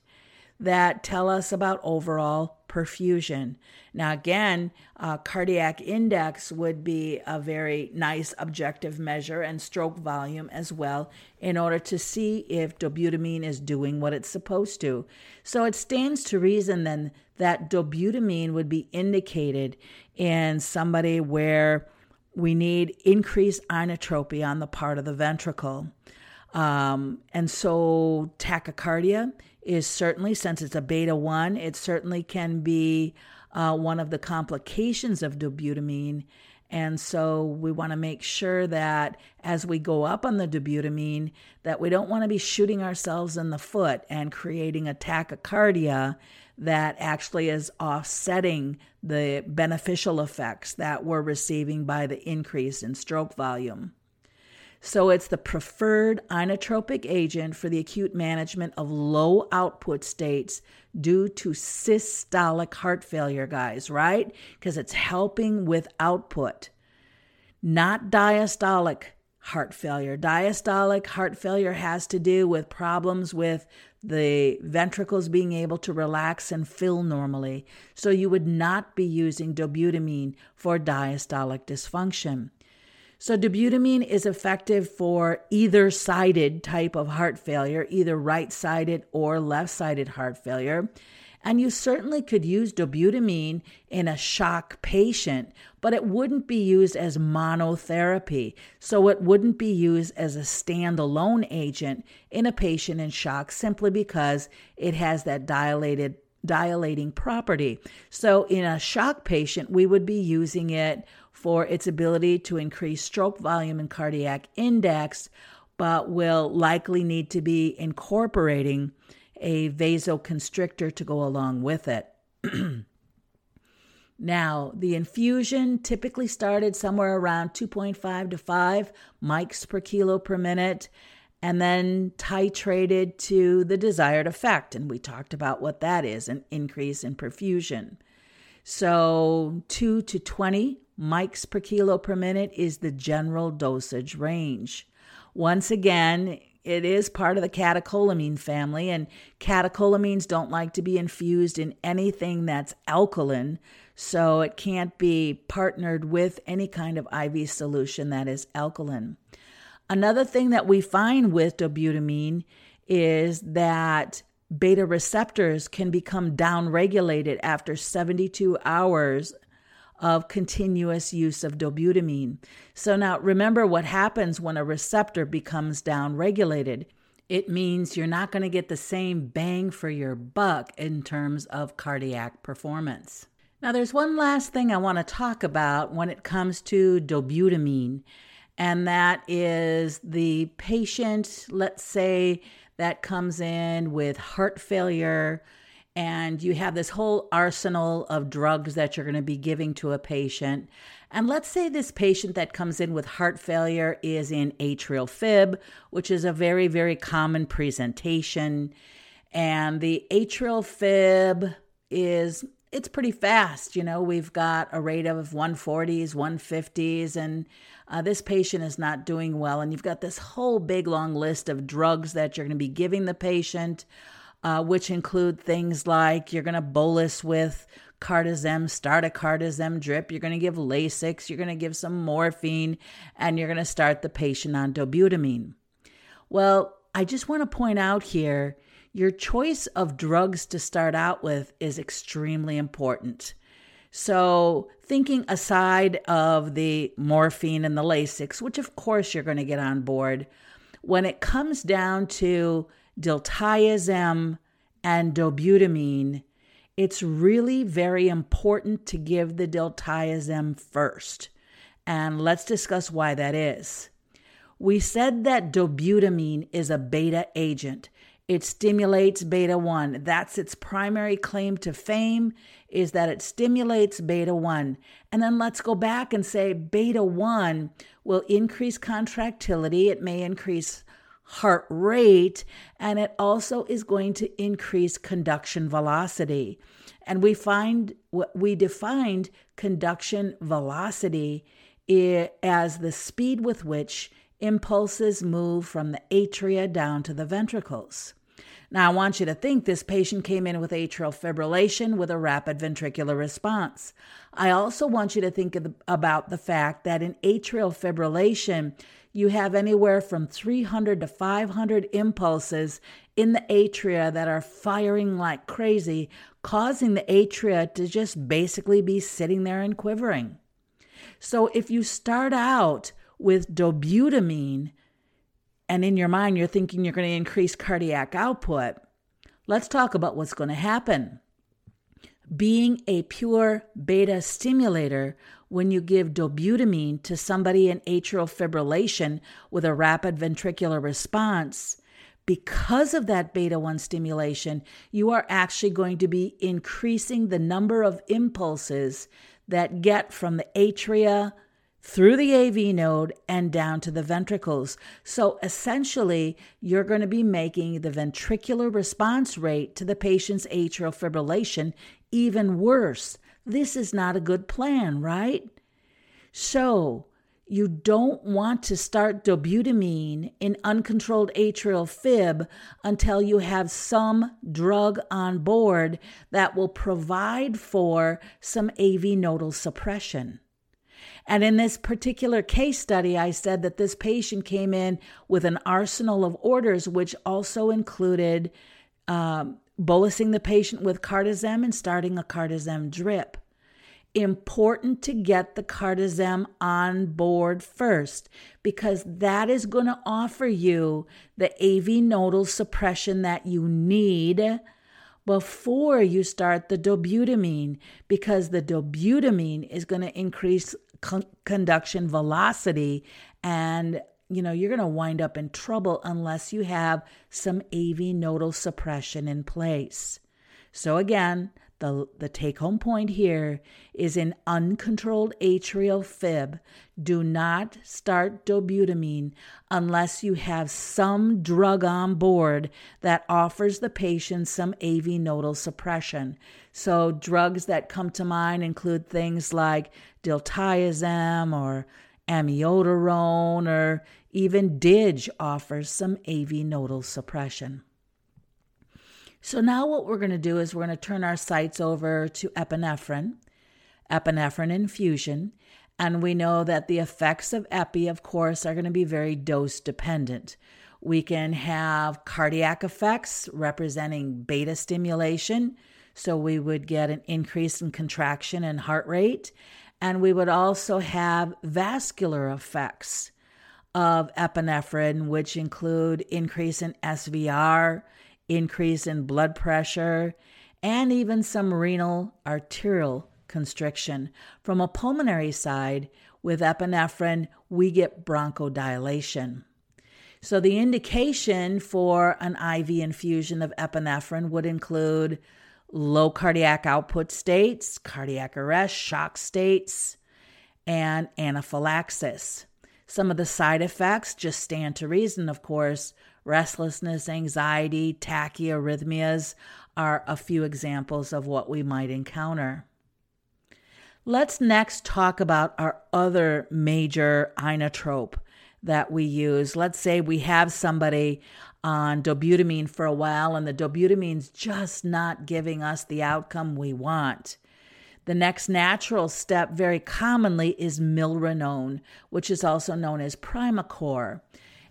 that tell us about overall perfusion. Now, again, uh, cardiac index would be a very nice objective measure and stroke volume as well in order to see if dobutamine is doing what it's supposed to. So it stands to reason then that dobutamine would be indicated in somebody where we need increased inotropy on the part of the ventricle. Um, and so tachycardia is certainly, since it's a beta 1, it certainly can be uh, one of the complications of dobutamine. And so we want to make sure that as we go up on the dobutamine, that we don't want to be shooting ourselves in the foot and creating a tachycardia that actually is offsetting the beneficial effects that we're receiving by the increase in stroke volume. So it's the preferred inotropic agent for the acute management of low output states due to systolic heart failure, guys, right? Because it's helping with output, not diastolic heart failure. Diastolic heart failure has to do with problems with the ventricles being able to relax and fill normally. So you would not be using dobutamine for diastolic dysfunction. So, dobutamine is effective for either sided type of heart failure, either right sided or left sided heart failure. And you certainly could use dobutamine in a shock patient, but it wouldn't be used as monotherapy. So it wouldn't be used as a standalone agent in a patient in shock simply because it has that dilated dilating property. So in a shock patient, we would be using it for its ability to increase stroke volume and cardiac index, but will likely need to be incorporating a vasoconstrictor to go along with it. now, the infusion typically started somewhere around 2.5 to 5 mics per kilo per minute and then titrated to the desired effect. And we talked about what that is an increase in perfusion. So, 2 to 20 mics per kilo per minute is the general dosage range. Once again, it is part of the catecholamine family, and catecholamines don't like to be infused in anything that's alkaline, so it can't be partnered with any kind of IV solution that is alkaline. Another thing that we find with dobutamine is that beta receptors can become downregulated after 72 hours of continuous use of dobutamine. So now remember what happens when a receptor becomes downregulated. It means you're not going to get the same bang for your buck in terms of cardiac performance. Now, there's one last thing I want to talk about when it comes to dobutamine, and that is the patient, let's say, that comes in with heart failure and you have this whole arsenal of drugs that you're going to be giving to a patient. And let's say this patient that comes in with heart failure is in atrial fib, which is a very, very common presentation. And the atrial fib is it's pretty fast. You know, we've got a rate of 140s, 150s, and uh, this patient is not doing well. And you've got this whole big long list of drugs that you're going to be giving the patient uh, which include things like you're going to bolus with cardizem, start a cardizem drip, you're going to give Lasix, you're going to give some morphine, and you're going to start the patient on dobutamine. Well, I just want to point out here your choice of drugs to start out with is extremely important. So, thinking aside of the morphine and the Lasix, which of course you're going to get on board, when it comes down to diltiazem, and dobutamine, it's really very important to give the diltiazem first. And let's discuss why that is. We said that dobutamine is a beta agent. It stimulates beta 1. That's its primary claim to fame is that it stimulates beta 1. And then let's go back and say beta 1 will increase contractility, it may increase heart rate, and it also is going to increase conduction velocity. And we find we defined conduction velocity as the speed with which impulses move from the atria down to the ventricles. Now, I want you to think this patient came in with atrial fibrillation with a rapid ventricular response. I also want you to think the, about the fact that in atrial fibrillation, you have anywhere from 300 to 500 impulses in the atria that are firing like crazy, causing the atria to just basically be sitting there and quivering. So if you start out with dobutamine, and in your mind you're thinking you're going to increase cardiac output, let's talk about what's going to happen. Being a pure beta stimulator, when you give dobutamine to somebody in atrial fibrillation with a rapid ventricular response, because of that beta 1 stimulation, you are actually going to be increasing the number of impulses that get from the atria through the AV node and down to the ventricles. So essentially, you're going to be making the ventricular response rate to the patient's atrial fibrillation even worse. This is not a good plan, right? So, you don't want to start dobutamine in uncontrolled atrial fib until you have some drug on board that will provide for some AV nodal suppression. And in this particular case study, I said that this patient came in with an arsenal of orders, which also included um, bolusing the patient with cardizem and starting a cardizem drip. Important to get the cardizem on board first because that is going to offer you the AV nodal suppression that you need before you start the dobutamine because the dobutamine is going to increase con- conduction velocity and you know you're going to wind up in trouble unless you have some AV nodal suppression in place. So again, the, the take home point here is in uncontrolled atrial fib, do not start dobutamine unless you have some drug on board that offers the patient some AV nodal suppression. So, drugs that come to mind include things like diltiazem or amiodarone, or even DIG offers some AV nodal suppression. So now what we're going to do is we're going to turn our sights over to epinephrine, epinephrine infusion, and we know that the effects of epi, of course, are going to be very dose dependent. We can have cardiac effects representing beta stimulation, so we would get an increase in contraction and heart rate, and we would also have vascular effects of epinephrine, which include increase in SVR, increase in blood pressure, and even some renal arterial constriction. From a pulmonary side, with epinephrine, we get bronchodilation. So, the indication for an IV infusion of epinephrine would include low cardiac output states, cardiac arrest, shock states, and anaphylaxis. Some of the side effects just stand to reason, of course, restlessness, anxiety, tachyarrhythmias are a few examples of what we might encounter. Let's next talk about our other major inotrope that we use. Let's say we have somebody on dobutamine for a while and the dobutamine's just not giving us the outcome we want. The next natural step, very commonly, is milrinone, which is also known as Primacor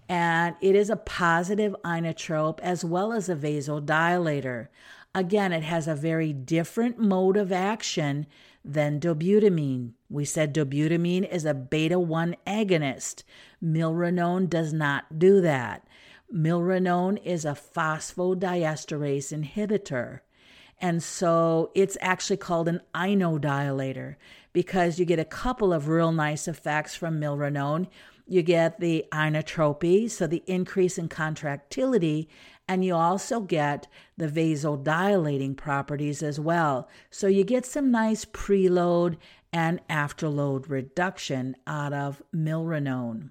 and it is a positive inotrope as well as a vasodilator. Again, it has a very different mode of action than dobutamine. We said dobutamine is a beta 1 agonist. Milrinone does not do that. Milrinone is a phosphodiesterase inhibitor. And so it's actually called an inodilator because you get a couple of real nice effects from milrinone. You get the inotropy, so the increase in contractility, and you also get the vasodilating properties as well. So you get some nice preload and afterload reduction out of milrinone.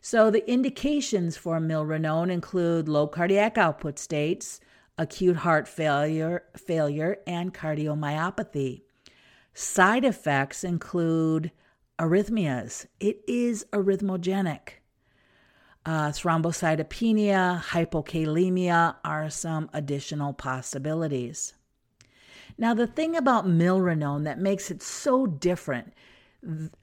So the indications for milrinone include low cardiac output states, acute heart failure, failure and cardiomyopathy. Side effects include arrhythmias. It is arrhythmogenic. uh, thrombocytopenia, hypokalemia are some additional possibilities. Now, the thing about milrinone that makes it so different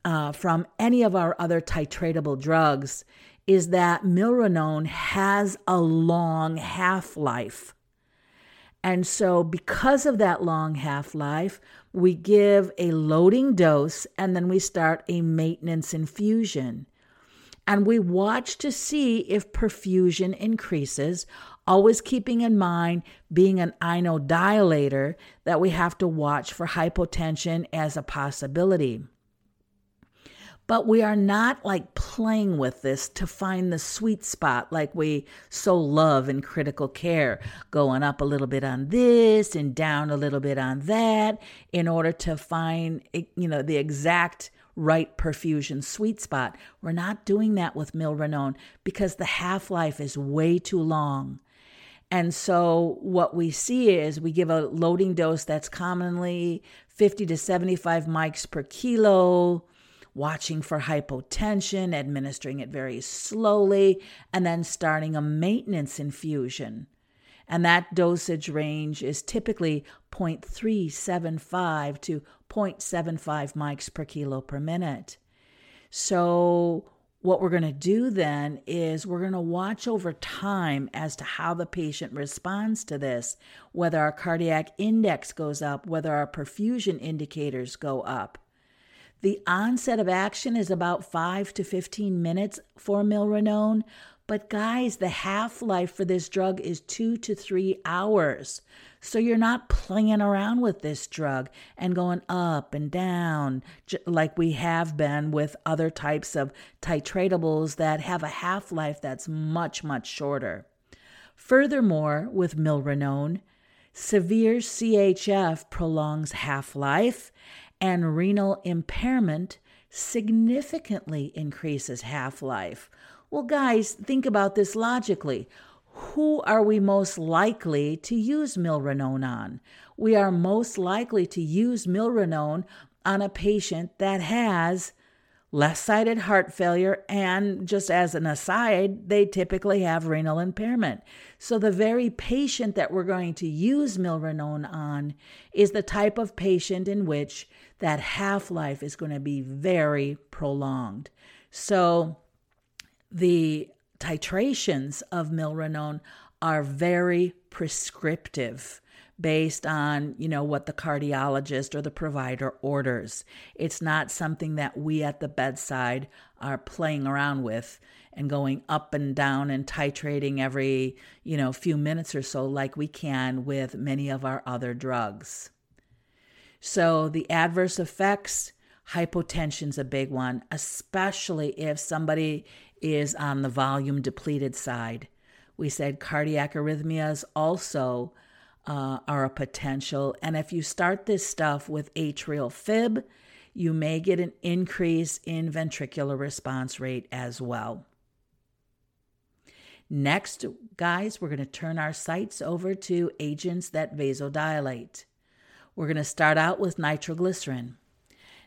uh, from any of our other titratable drugs is that milrinone has a long half life. And so, because of that long half life, we give a loading dose and then we start a maintenance infusion. And we watch to see if perfusion increases, always keeping in mind being an inodilator that we have to watch for hypotension as a possibility. But we are not like playing with this to find the sweet spot like we so love in critical care, going up a little bit on this and down a little bit on that in order to find you know the exact right perfusion sweet spot. We're not doing that with milrinone because the half-life is way too long. And so what we see is we give a loading dose that's commonly 50 to 75 mics per kilo watching for hypotension, administering it very slowly, and then starting a maintenance infusion. And that dosage range is typically 0.375 to 0.75 mics per kilo per minute. So, what we're going to do then is we're going to watch over time as to how the patient responds to this, whether our cardiac index goes up, whether our perfusion indicators go up. The onset of action is about 5 to 15 minutes for milrinone, but guys, the half life for this drug is 2 to 3 hours. So you're not playing around with this drug and going up and down like we have been with other types of titratables that have a half life that's much, much shorter. Furthermore, with milrinone, severe CHF prolongs half life and renal impairment significantly increases half life. Well, guys, think about this logically. Who are we most likely to use milrinone on? We are most likely to use milrinone on a patient that has left sided heart failure, and just as an aside, they typically have renal impairment. So, the very patient that we're going to use milrinone on is the type of patient in which that half life is going to be very prolonged. So, the titrations of milrinone are very prescriptive based on, you know, what the cardiologist or the provider orders. It's not something that we at the bedside are playing around with and going up and down and titrating every, you know, few minutes or so like we can with many of our other drugs. So the adverse effects, hypotension's a big one, especially if somebody is on the volume depleted side. We said cardiac arrhythmias also uh, are a potential. And if you start this stuff with atrial fib, you may get an increase in ventricular response rate as well. Next, guys, we're going to turn our sights over to agents that vasodilate. We're going to start out with nitroglycerin.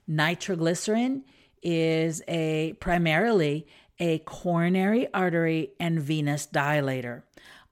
Nitroglycerin is a primarily a coronary artery and venous dilator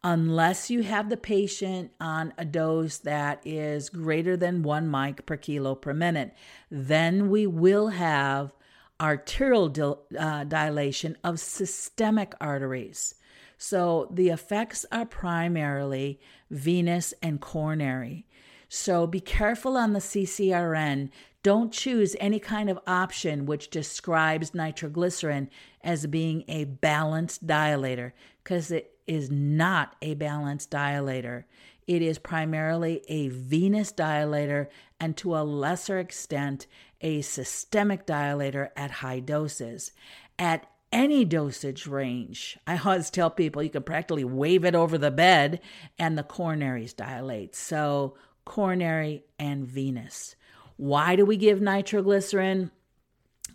unless you have the patient on a dose that is greater than one mic per kilo per minute. Then we will have arterial dil- uh, dilation of systemic arteries. So the effects are primarily venous and coronary. So be careful on the CCRN. Don't choose any kind of option which describes nitroglycerin as being a balanced dilator because it is not a balanced dilator. It is primarily a venous dilator and to a lesser extent a systemic dilator at high doses. At any dosage range, I always tell people you can practically wave it over the bed and the coronaries dilate. So, coronary and venous. Why do we give nitroglycerin?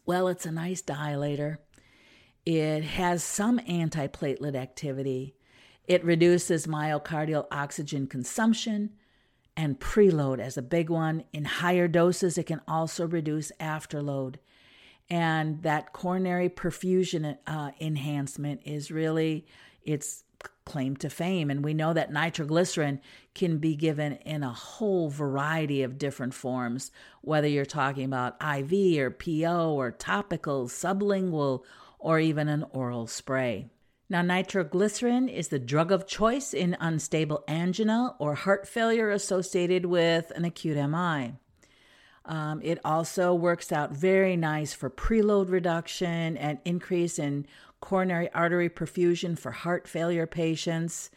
Well, it's a nice dilator. It has some antiplatelet activity. It reduces myocardial oxygen consumption and preload as a big one. In higher doses, it can also reduce afterload. And that coronary perfusion uh, enhancement is really its claim to fame. And we know that nitroglycerin can be given in a whole variety of different forms, whether you're talking about IV or PO or topical, sublingual, or even an oral spray. Now, nitroglycerin is the drug of choice in unstable angina or heart failure associated with an acute MI. Um, it also works out very nice for preload reduction and increase in coronary artery perfusion for heart failure patients.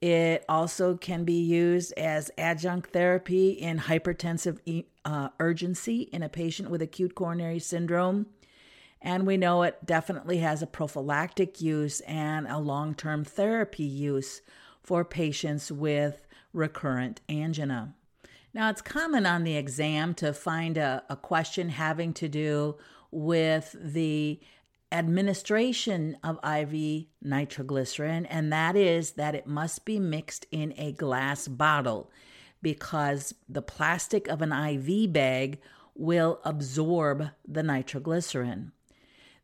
It also can be used as adjunct therapy in hypertensive uh, urgency in a patient with acute coronary syndrome. And we know it definitely has a prophylactic use and a long term therapy use for patients with recurrent angina. Now, it's common on the exam to find a, a question having to do with the administration of IV nitroglycerin, and that is that it must be mixed in a glass bottle because the plastic of an IV bag will absorb the nitroglycerin.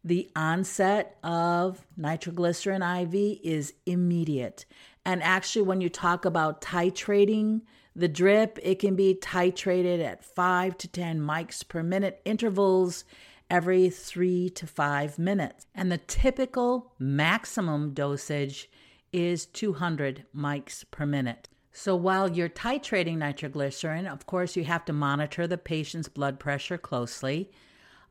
The onset of nitroglycerin IV is immediate. And actually, when you talk about titrating the drip, it can be titrated at 5 to 10 mics per minute intervals every 3 to 5 minutes. And the typical maximum dosage is 200 mics per minute. So while you're titrating nitroglycerin, of course, you have to monitor the patient's blood pressure closely.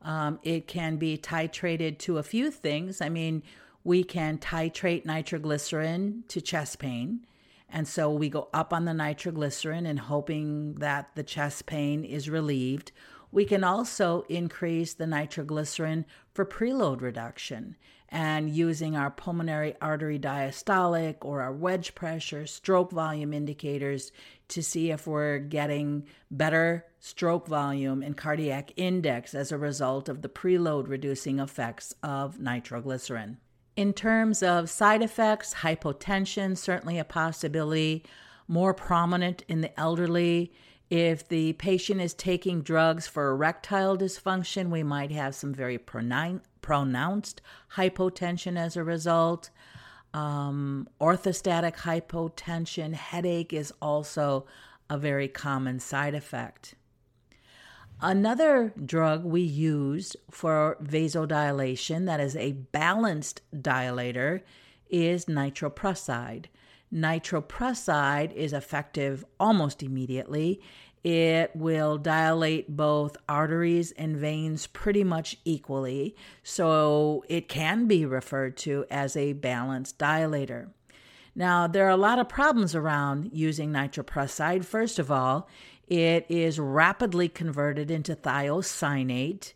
Um, it can be titrated to a few things. I mean, we can titrate nitroglycerin to chest pain. And so we go up on the nitroglycerin and hoping that the chest pain is relieved. We can also increase the nitroglycerin for preload reduction and using our pulmonary artery diastolic or our wedge pressure, stroke volume indicators to see if we're getting better stroke volume and cardiac index as a result of the preload reducing effects of nitroglycerin. In terms of side effects, hypotension, certainly a possibility, more prominent in the elderly. If the patient is taking drugs for erectile dysfunction, we might have some very pronounced hypotension as a result. Um, orthostatic hypotension, headache is also a very common side effect. Another drug we use for vasodilation that is a balanced dilator is nitroprusside. Nitroprusside is effective almost immediately. It will dilate both arteries and veins pretty much equally, so it can be referred to as a balanced dilator. Now, there are a lot of problems around using nitroprusside. First of all, it is rapidly converted into thiocyanate,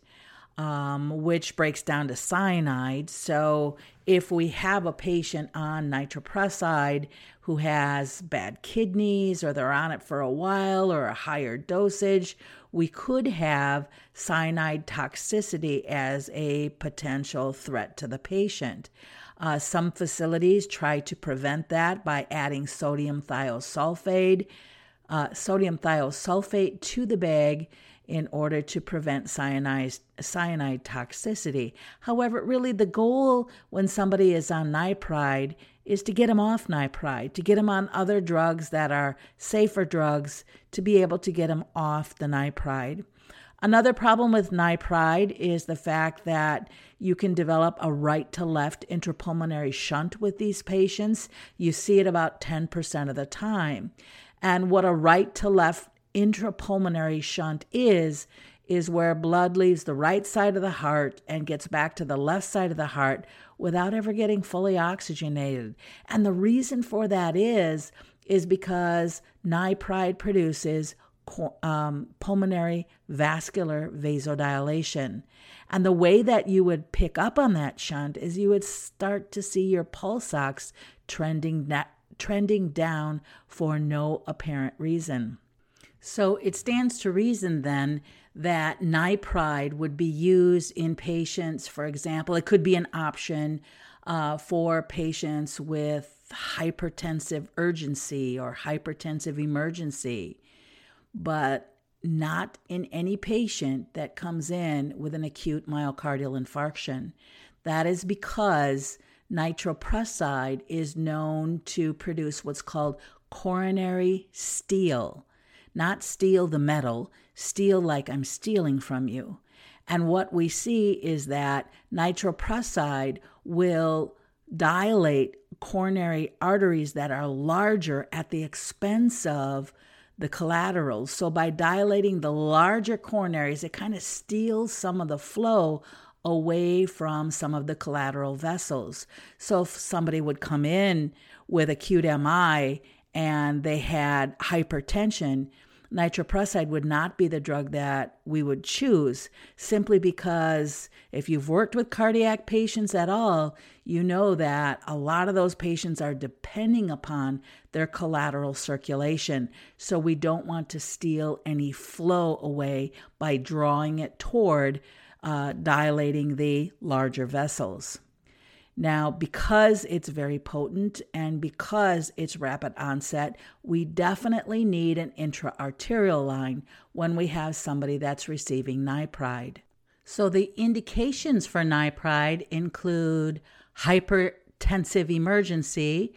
um, which breaks down to cyanide. So, if we have a patient on nitroprusside who has bad kidneys or they're on it for a while or a higher dosage, we could have cyanide toxicity as a potential threat to the patient. Uh, some facilities try to prevent that by adding sodium thiosulfate uh, sodium thiosulfate to the bag in order to prevent cyanide, cyanide toxicity. However, really the goal when somebody is on nipride is to get them off nipride, to get them on other drugs that are safer drugs, to be able to get them off the nipride. Another problem with nipride is the fact that you can develop a right to left intrapulmonary shunt with these patients. You see it about 10% of the time. And what a right to left intrapulmonary shunt is, is where blood leaves the right side of the heart and gets back to the left side of the heart without ever getting fully oxygenated. And the reason for that is, is because nipride produces um, pulmonary vascular vasodilation. And the way that you would pick up on that shunt is you would start to see your pulse ox trending trending down for no apparent reason. So it stands to reason then that nipride would be used in patients, for example, it could be an option uh, for patients with hypertensive urgency or hypertensive emergency. But not in any patient that comes in with an acute myocardial infarction. That is because nitroprusside is known to produce what's called coronary steal. Not steel the metal, steal like I'm stealing from you. And what we see is that nitroprusside will dilate coronary arteries that are larger at the expense of the collaterals. So by dilating the larger coronaries, it kind of steals some of the flow away from some of the collateral vessels. So if somebody would come in with acute MI and they had hypertension, nitroprusside would not be the drug that we would choose simply because if you've worked with cardiac patients at all, you know that a lot of those patients are depending upon their collateral circulation. So we don't want to steal any flow away by drawing it toward uh, dilating the larger vessels. Now, because it's very potent and because it's rapid onset, we definitely need an intra-arterial line when we have somebody that's receiving nipride. So, the indications for nipride include hypertensive emergency,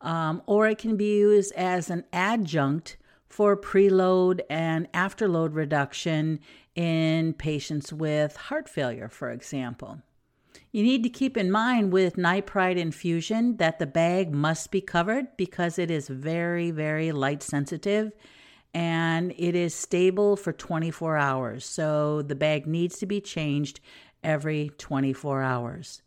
um, or it can be used as an adjunct for preload and afterload reduction in patients with heart failure, for example. You need to keep in mind with nipride infusion that the bag must be covered because it is very, very light sensitive and it is stable for 24 hours. So the bag needs to be changed every 24 hours.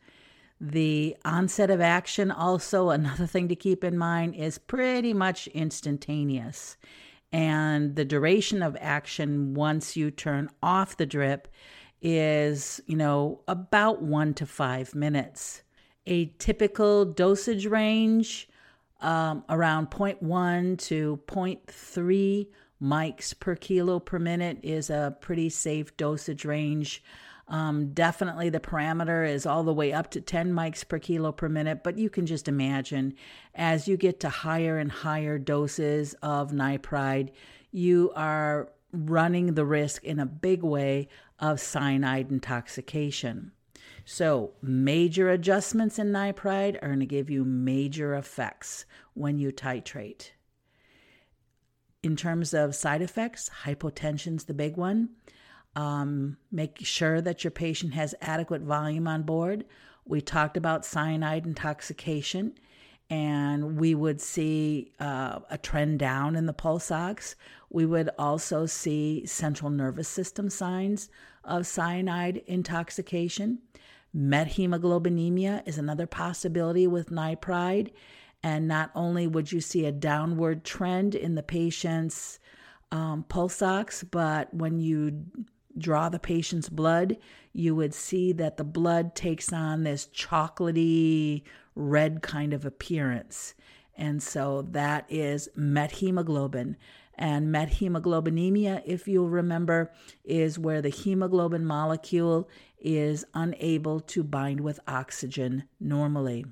The onset of action, also, another thing to keep in mind, is pretty much instantaneous. And the duration of action once you turn off the drip is, you know, about one to five minutes. A typical dosage range um, around 0.1 to 0.3 mics per kilo per minute is a pretty safe dosage range. Um, definitely, the parameter is all the way up to 10 mics per kilo per minute, but you can just imagine as you get to higher and higher doses of nipride, you are running the risk in a big way of cyanide intoxication. So, major adjustments in nipride are going to give you major effects when you titrate. In terms of side effects, hypotension is the big one. Um, make sure that your patient has adequate volume on board. We talked about cyanide intoxication and we would see uh, a trend down in the pulse ox. We would also see central nervous system signs of cyanide intoxication. Methemoglobinemia is another possibility with nipride. And not only would you see a downward trend in the patient's um, pulse ox, but when you draw the patient's blood, you would see that the blood takes on this chocolatey red kind of appearance. And so that is methemoglobin. And methemoglobinemia, if you'll remember, is where the hemoglobin molecule is unable to bind with oxygen normally.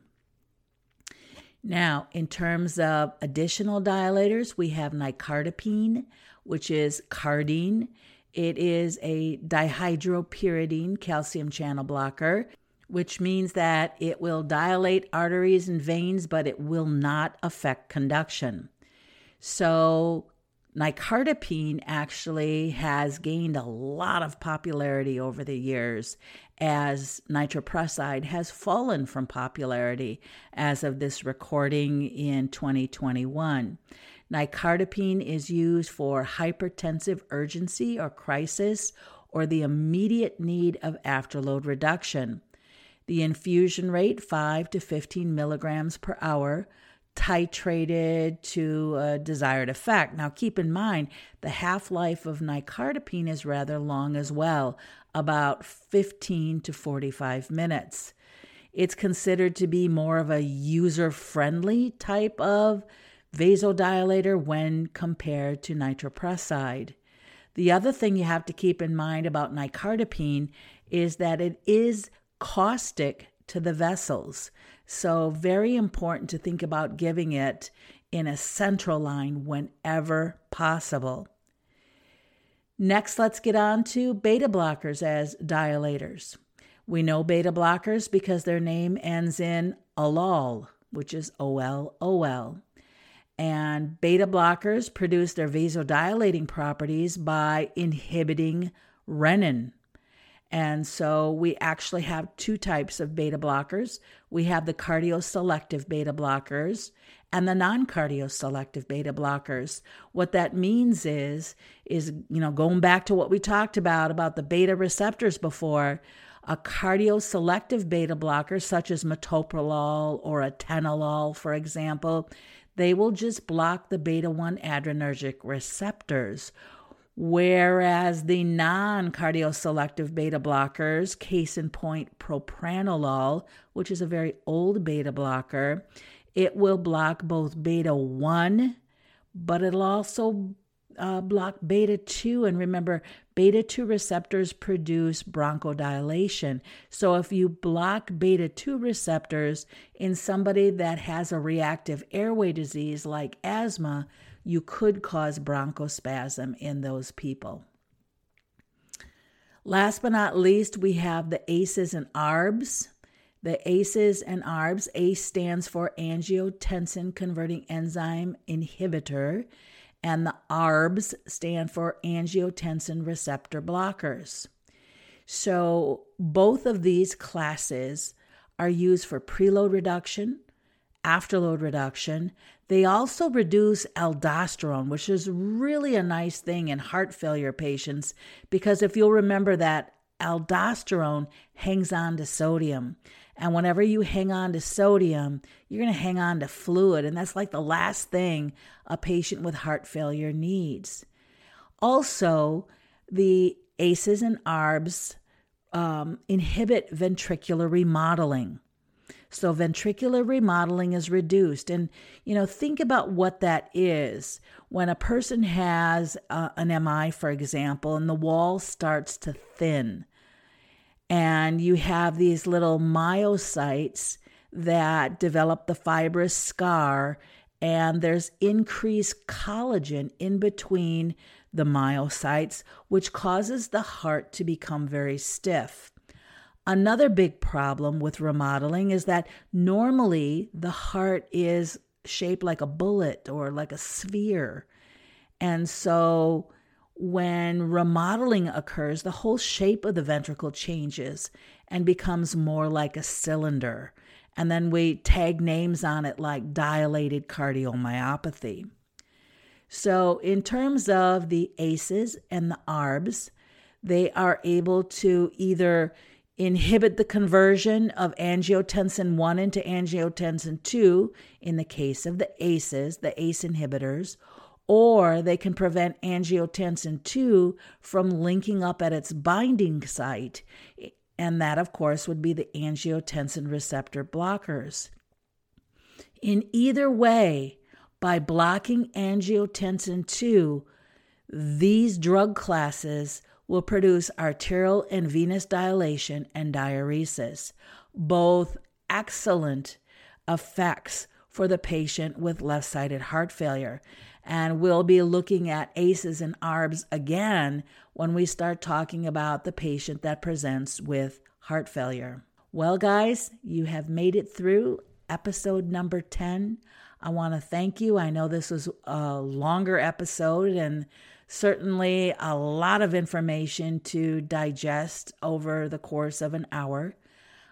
Now, in terms of additional dilators, we have nicardipine, which is Cardene. It is a dihydropyridine calcium channel blocker, which means that it will dilate arteries and veins, but it will not affect conduction. So, nicardipine actually has gained a lot of popularity over the years as nitroprusside has fallen from popularity as of this recording in 2021. Nicardipine is used for hypertensive urgency or crisis or the immediate need of afterload reduction. The infusion rate 5 to 15 milligrams per hour, titrated to a desired effect. Now, keep in mind the half life of nicardipine is rather long as well, about 15 to 45 minutes. It's considered to be more of a user friendly type of vasodilator when compared to nitroprusside. The other thing you have to keep in mind about nicardipine is that it is caustic to the vessels. So, very important to think about giving it in a central line whenever possible. Next, let's get on to beta blockers as dilators. We know beta blockers because their name ends in olol, which is O L O L. And beta blockers produce their vasodilating properties by inhibiting renin. And so we actually have two types of beta blockers. We have the cardioselective beta blockers and the non-cardioselective beta blockers. What that means is is you know going back to what we talked about about the beta receptors before, a cardioselective beta blocker such as metoprolol or atenolol for example, they will just block the beta 1 adrenergic receptors Whereas the non cardioselective beta blockers, case in point propranolol, which is a very old beta blocker, it will block both beta 1, but it'll also uh, block beta 2. And remember, beta 2 receptors produce bronchodilation. So if you block beta 2 receptors in somebody that has a reactive airway disease like asthma, you could cause bronchospasm in those people. Last but not least, we have the ACEs and ARBs. The ACEs and ARBs, ACE stands for angiotensin converting enzyme inhibitor, and the ARBs stand for angiotensin receptor blockers. So, both of these classes are used for preload reduction, afterload reduction. They also reduce aldosterone, which is really a nice thing in heart failure patients because if you'll remember that aldosterone hangs on to sodium. And whenever you hang on to sodium, you're going to hang on to fluid. And that's like the last thing a patient with heart failure needs. Also, the ACEs and ARBs um, inhibit ventricular remodeling. So ventricular remodeling is reduced. And, you know, think about what that is. When a person has uh, an MI, for example, and the wall starts to thin, and you have these little myocytes that develop the fibrous scar, and there's increased collagen in between the myocytes, which causes the heart to become very stiff. Another big problem with remodeling is that normally the heart is shaped like a bullet or like a sphere. And so when remodeling occurs, the whole shape of the ventricle changes and becomes more like a cylinder. And then we tag names on it like dilated cardiomyopathy. So, in terms of the ACEs and the ARBs, they are able to either inhibit the conversion of angiotensin 1 into angiotensin 2 in the case of the ACEs, the ACE inhibitors, or they can prevent angiotensin 2 from linking up at its binding site. And that, of course, would be the angiotensin receptor blockers. In either way, by blocking angiotensin 2, these drug classes will produce arterial and venous dilation and diuresis, both excellent effects for the patient with left sided heart failure. And we'll be looking at ACEs and ARBs again when we start talking about the patient that presents with heart failure. Well, guys, you have made it through episode number 10. I want to thank you. I know this was a longer episode and Certainly, a lot of information to digest over the course of an hour.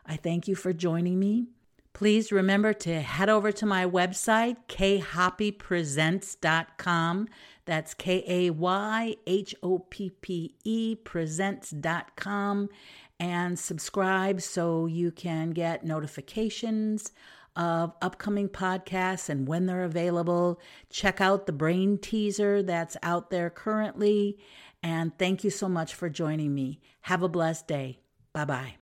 I thank you for joining me. Please remember to head over to my website, kayhoppe That's K A Y H O P P E presents.com and subscribe so you can get notifications of upcoming podcasts and when they're available. Check out the brain teaser that's out there currently. And thank you so much for joining me. Have a blessed day. Bye bye.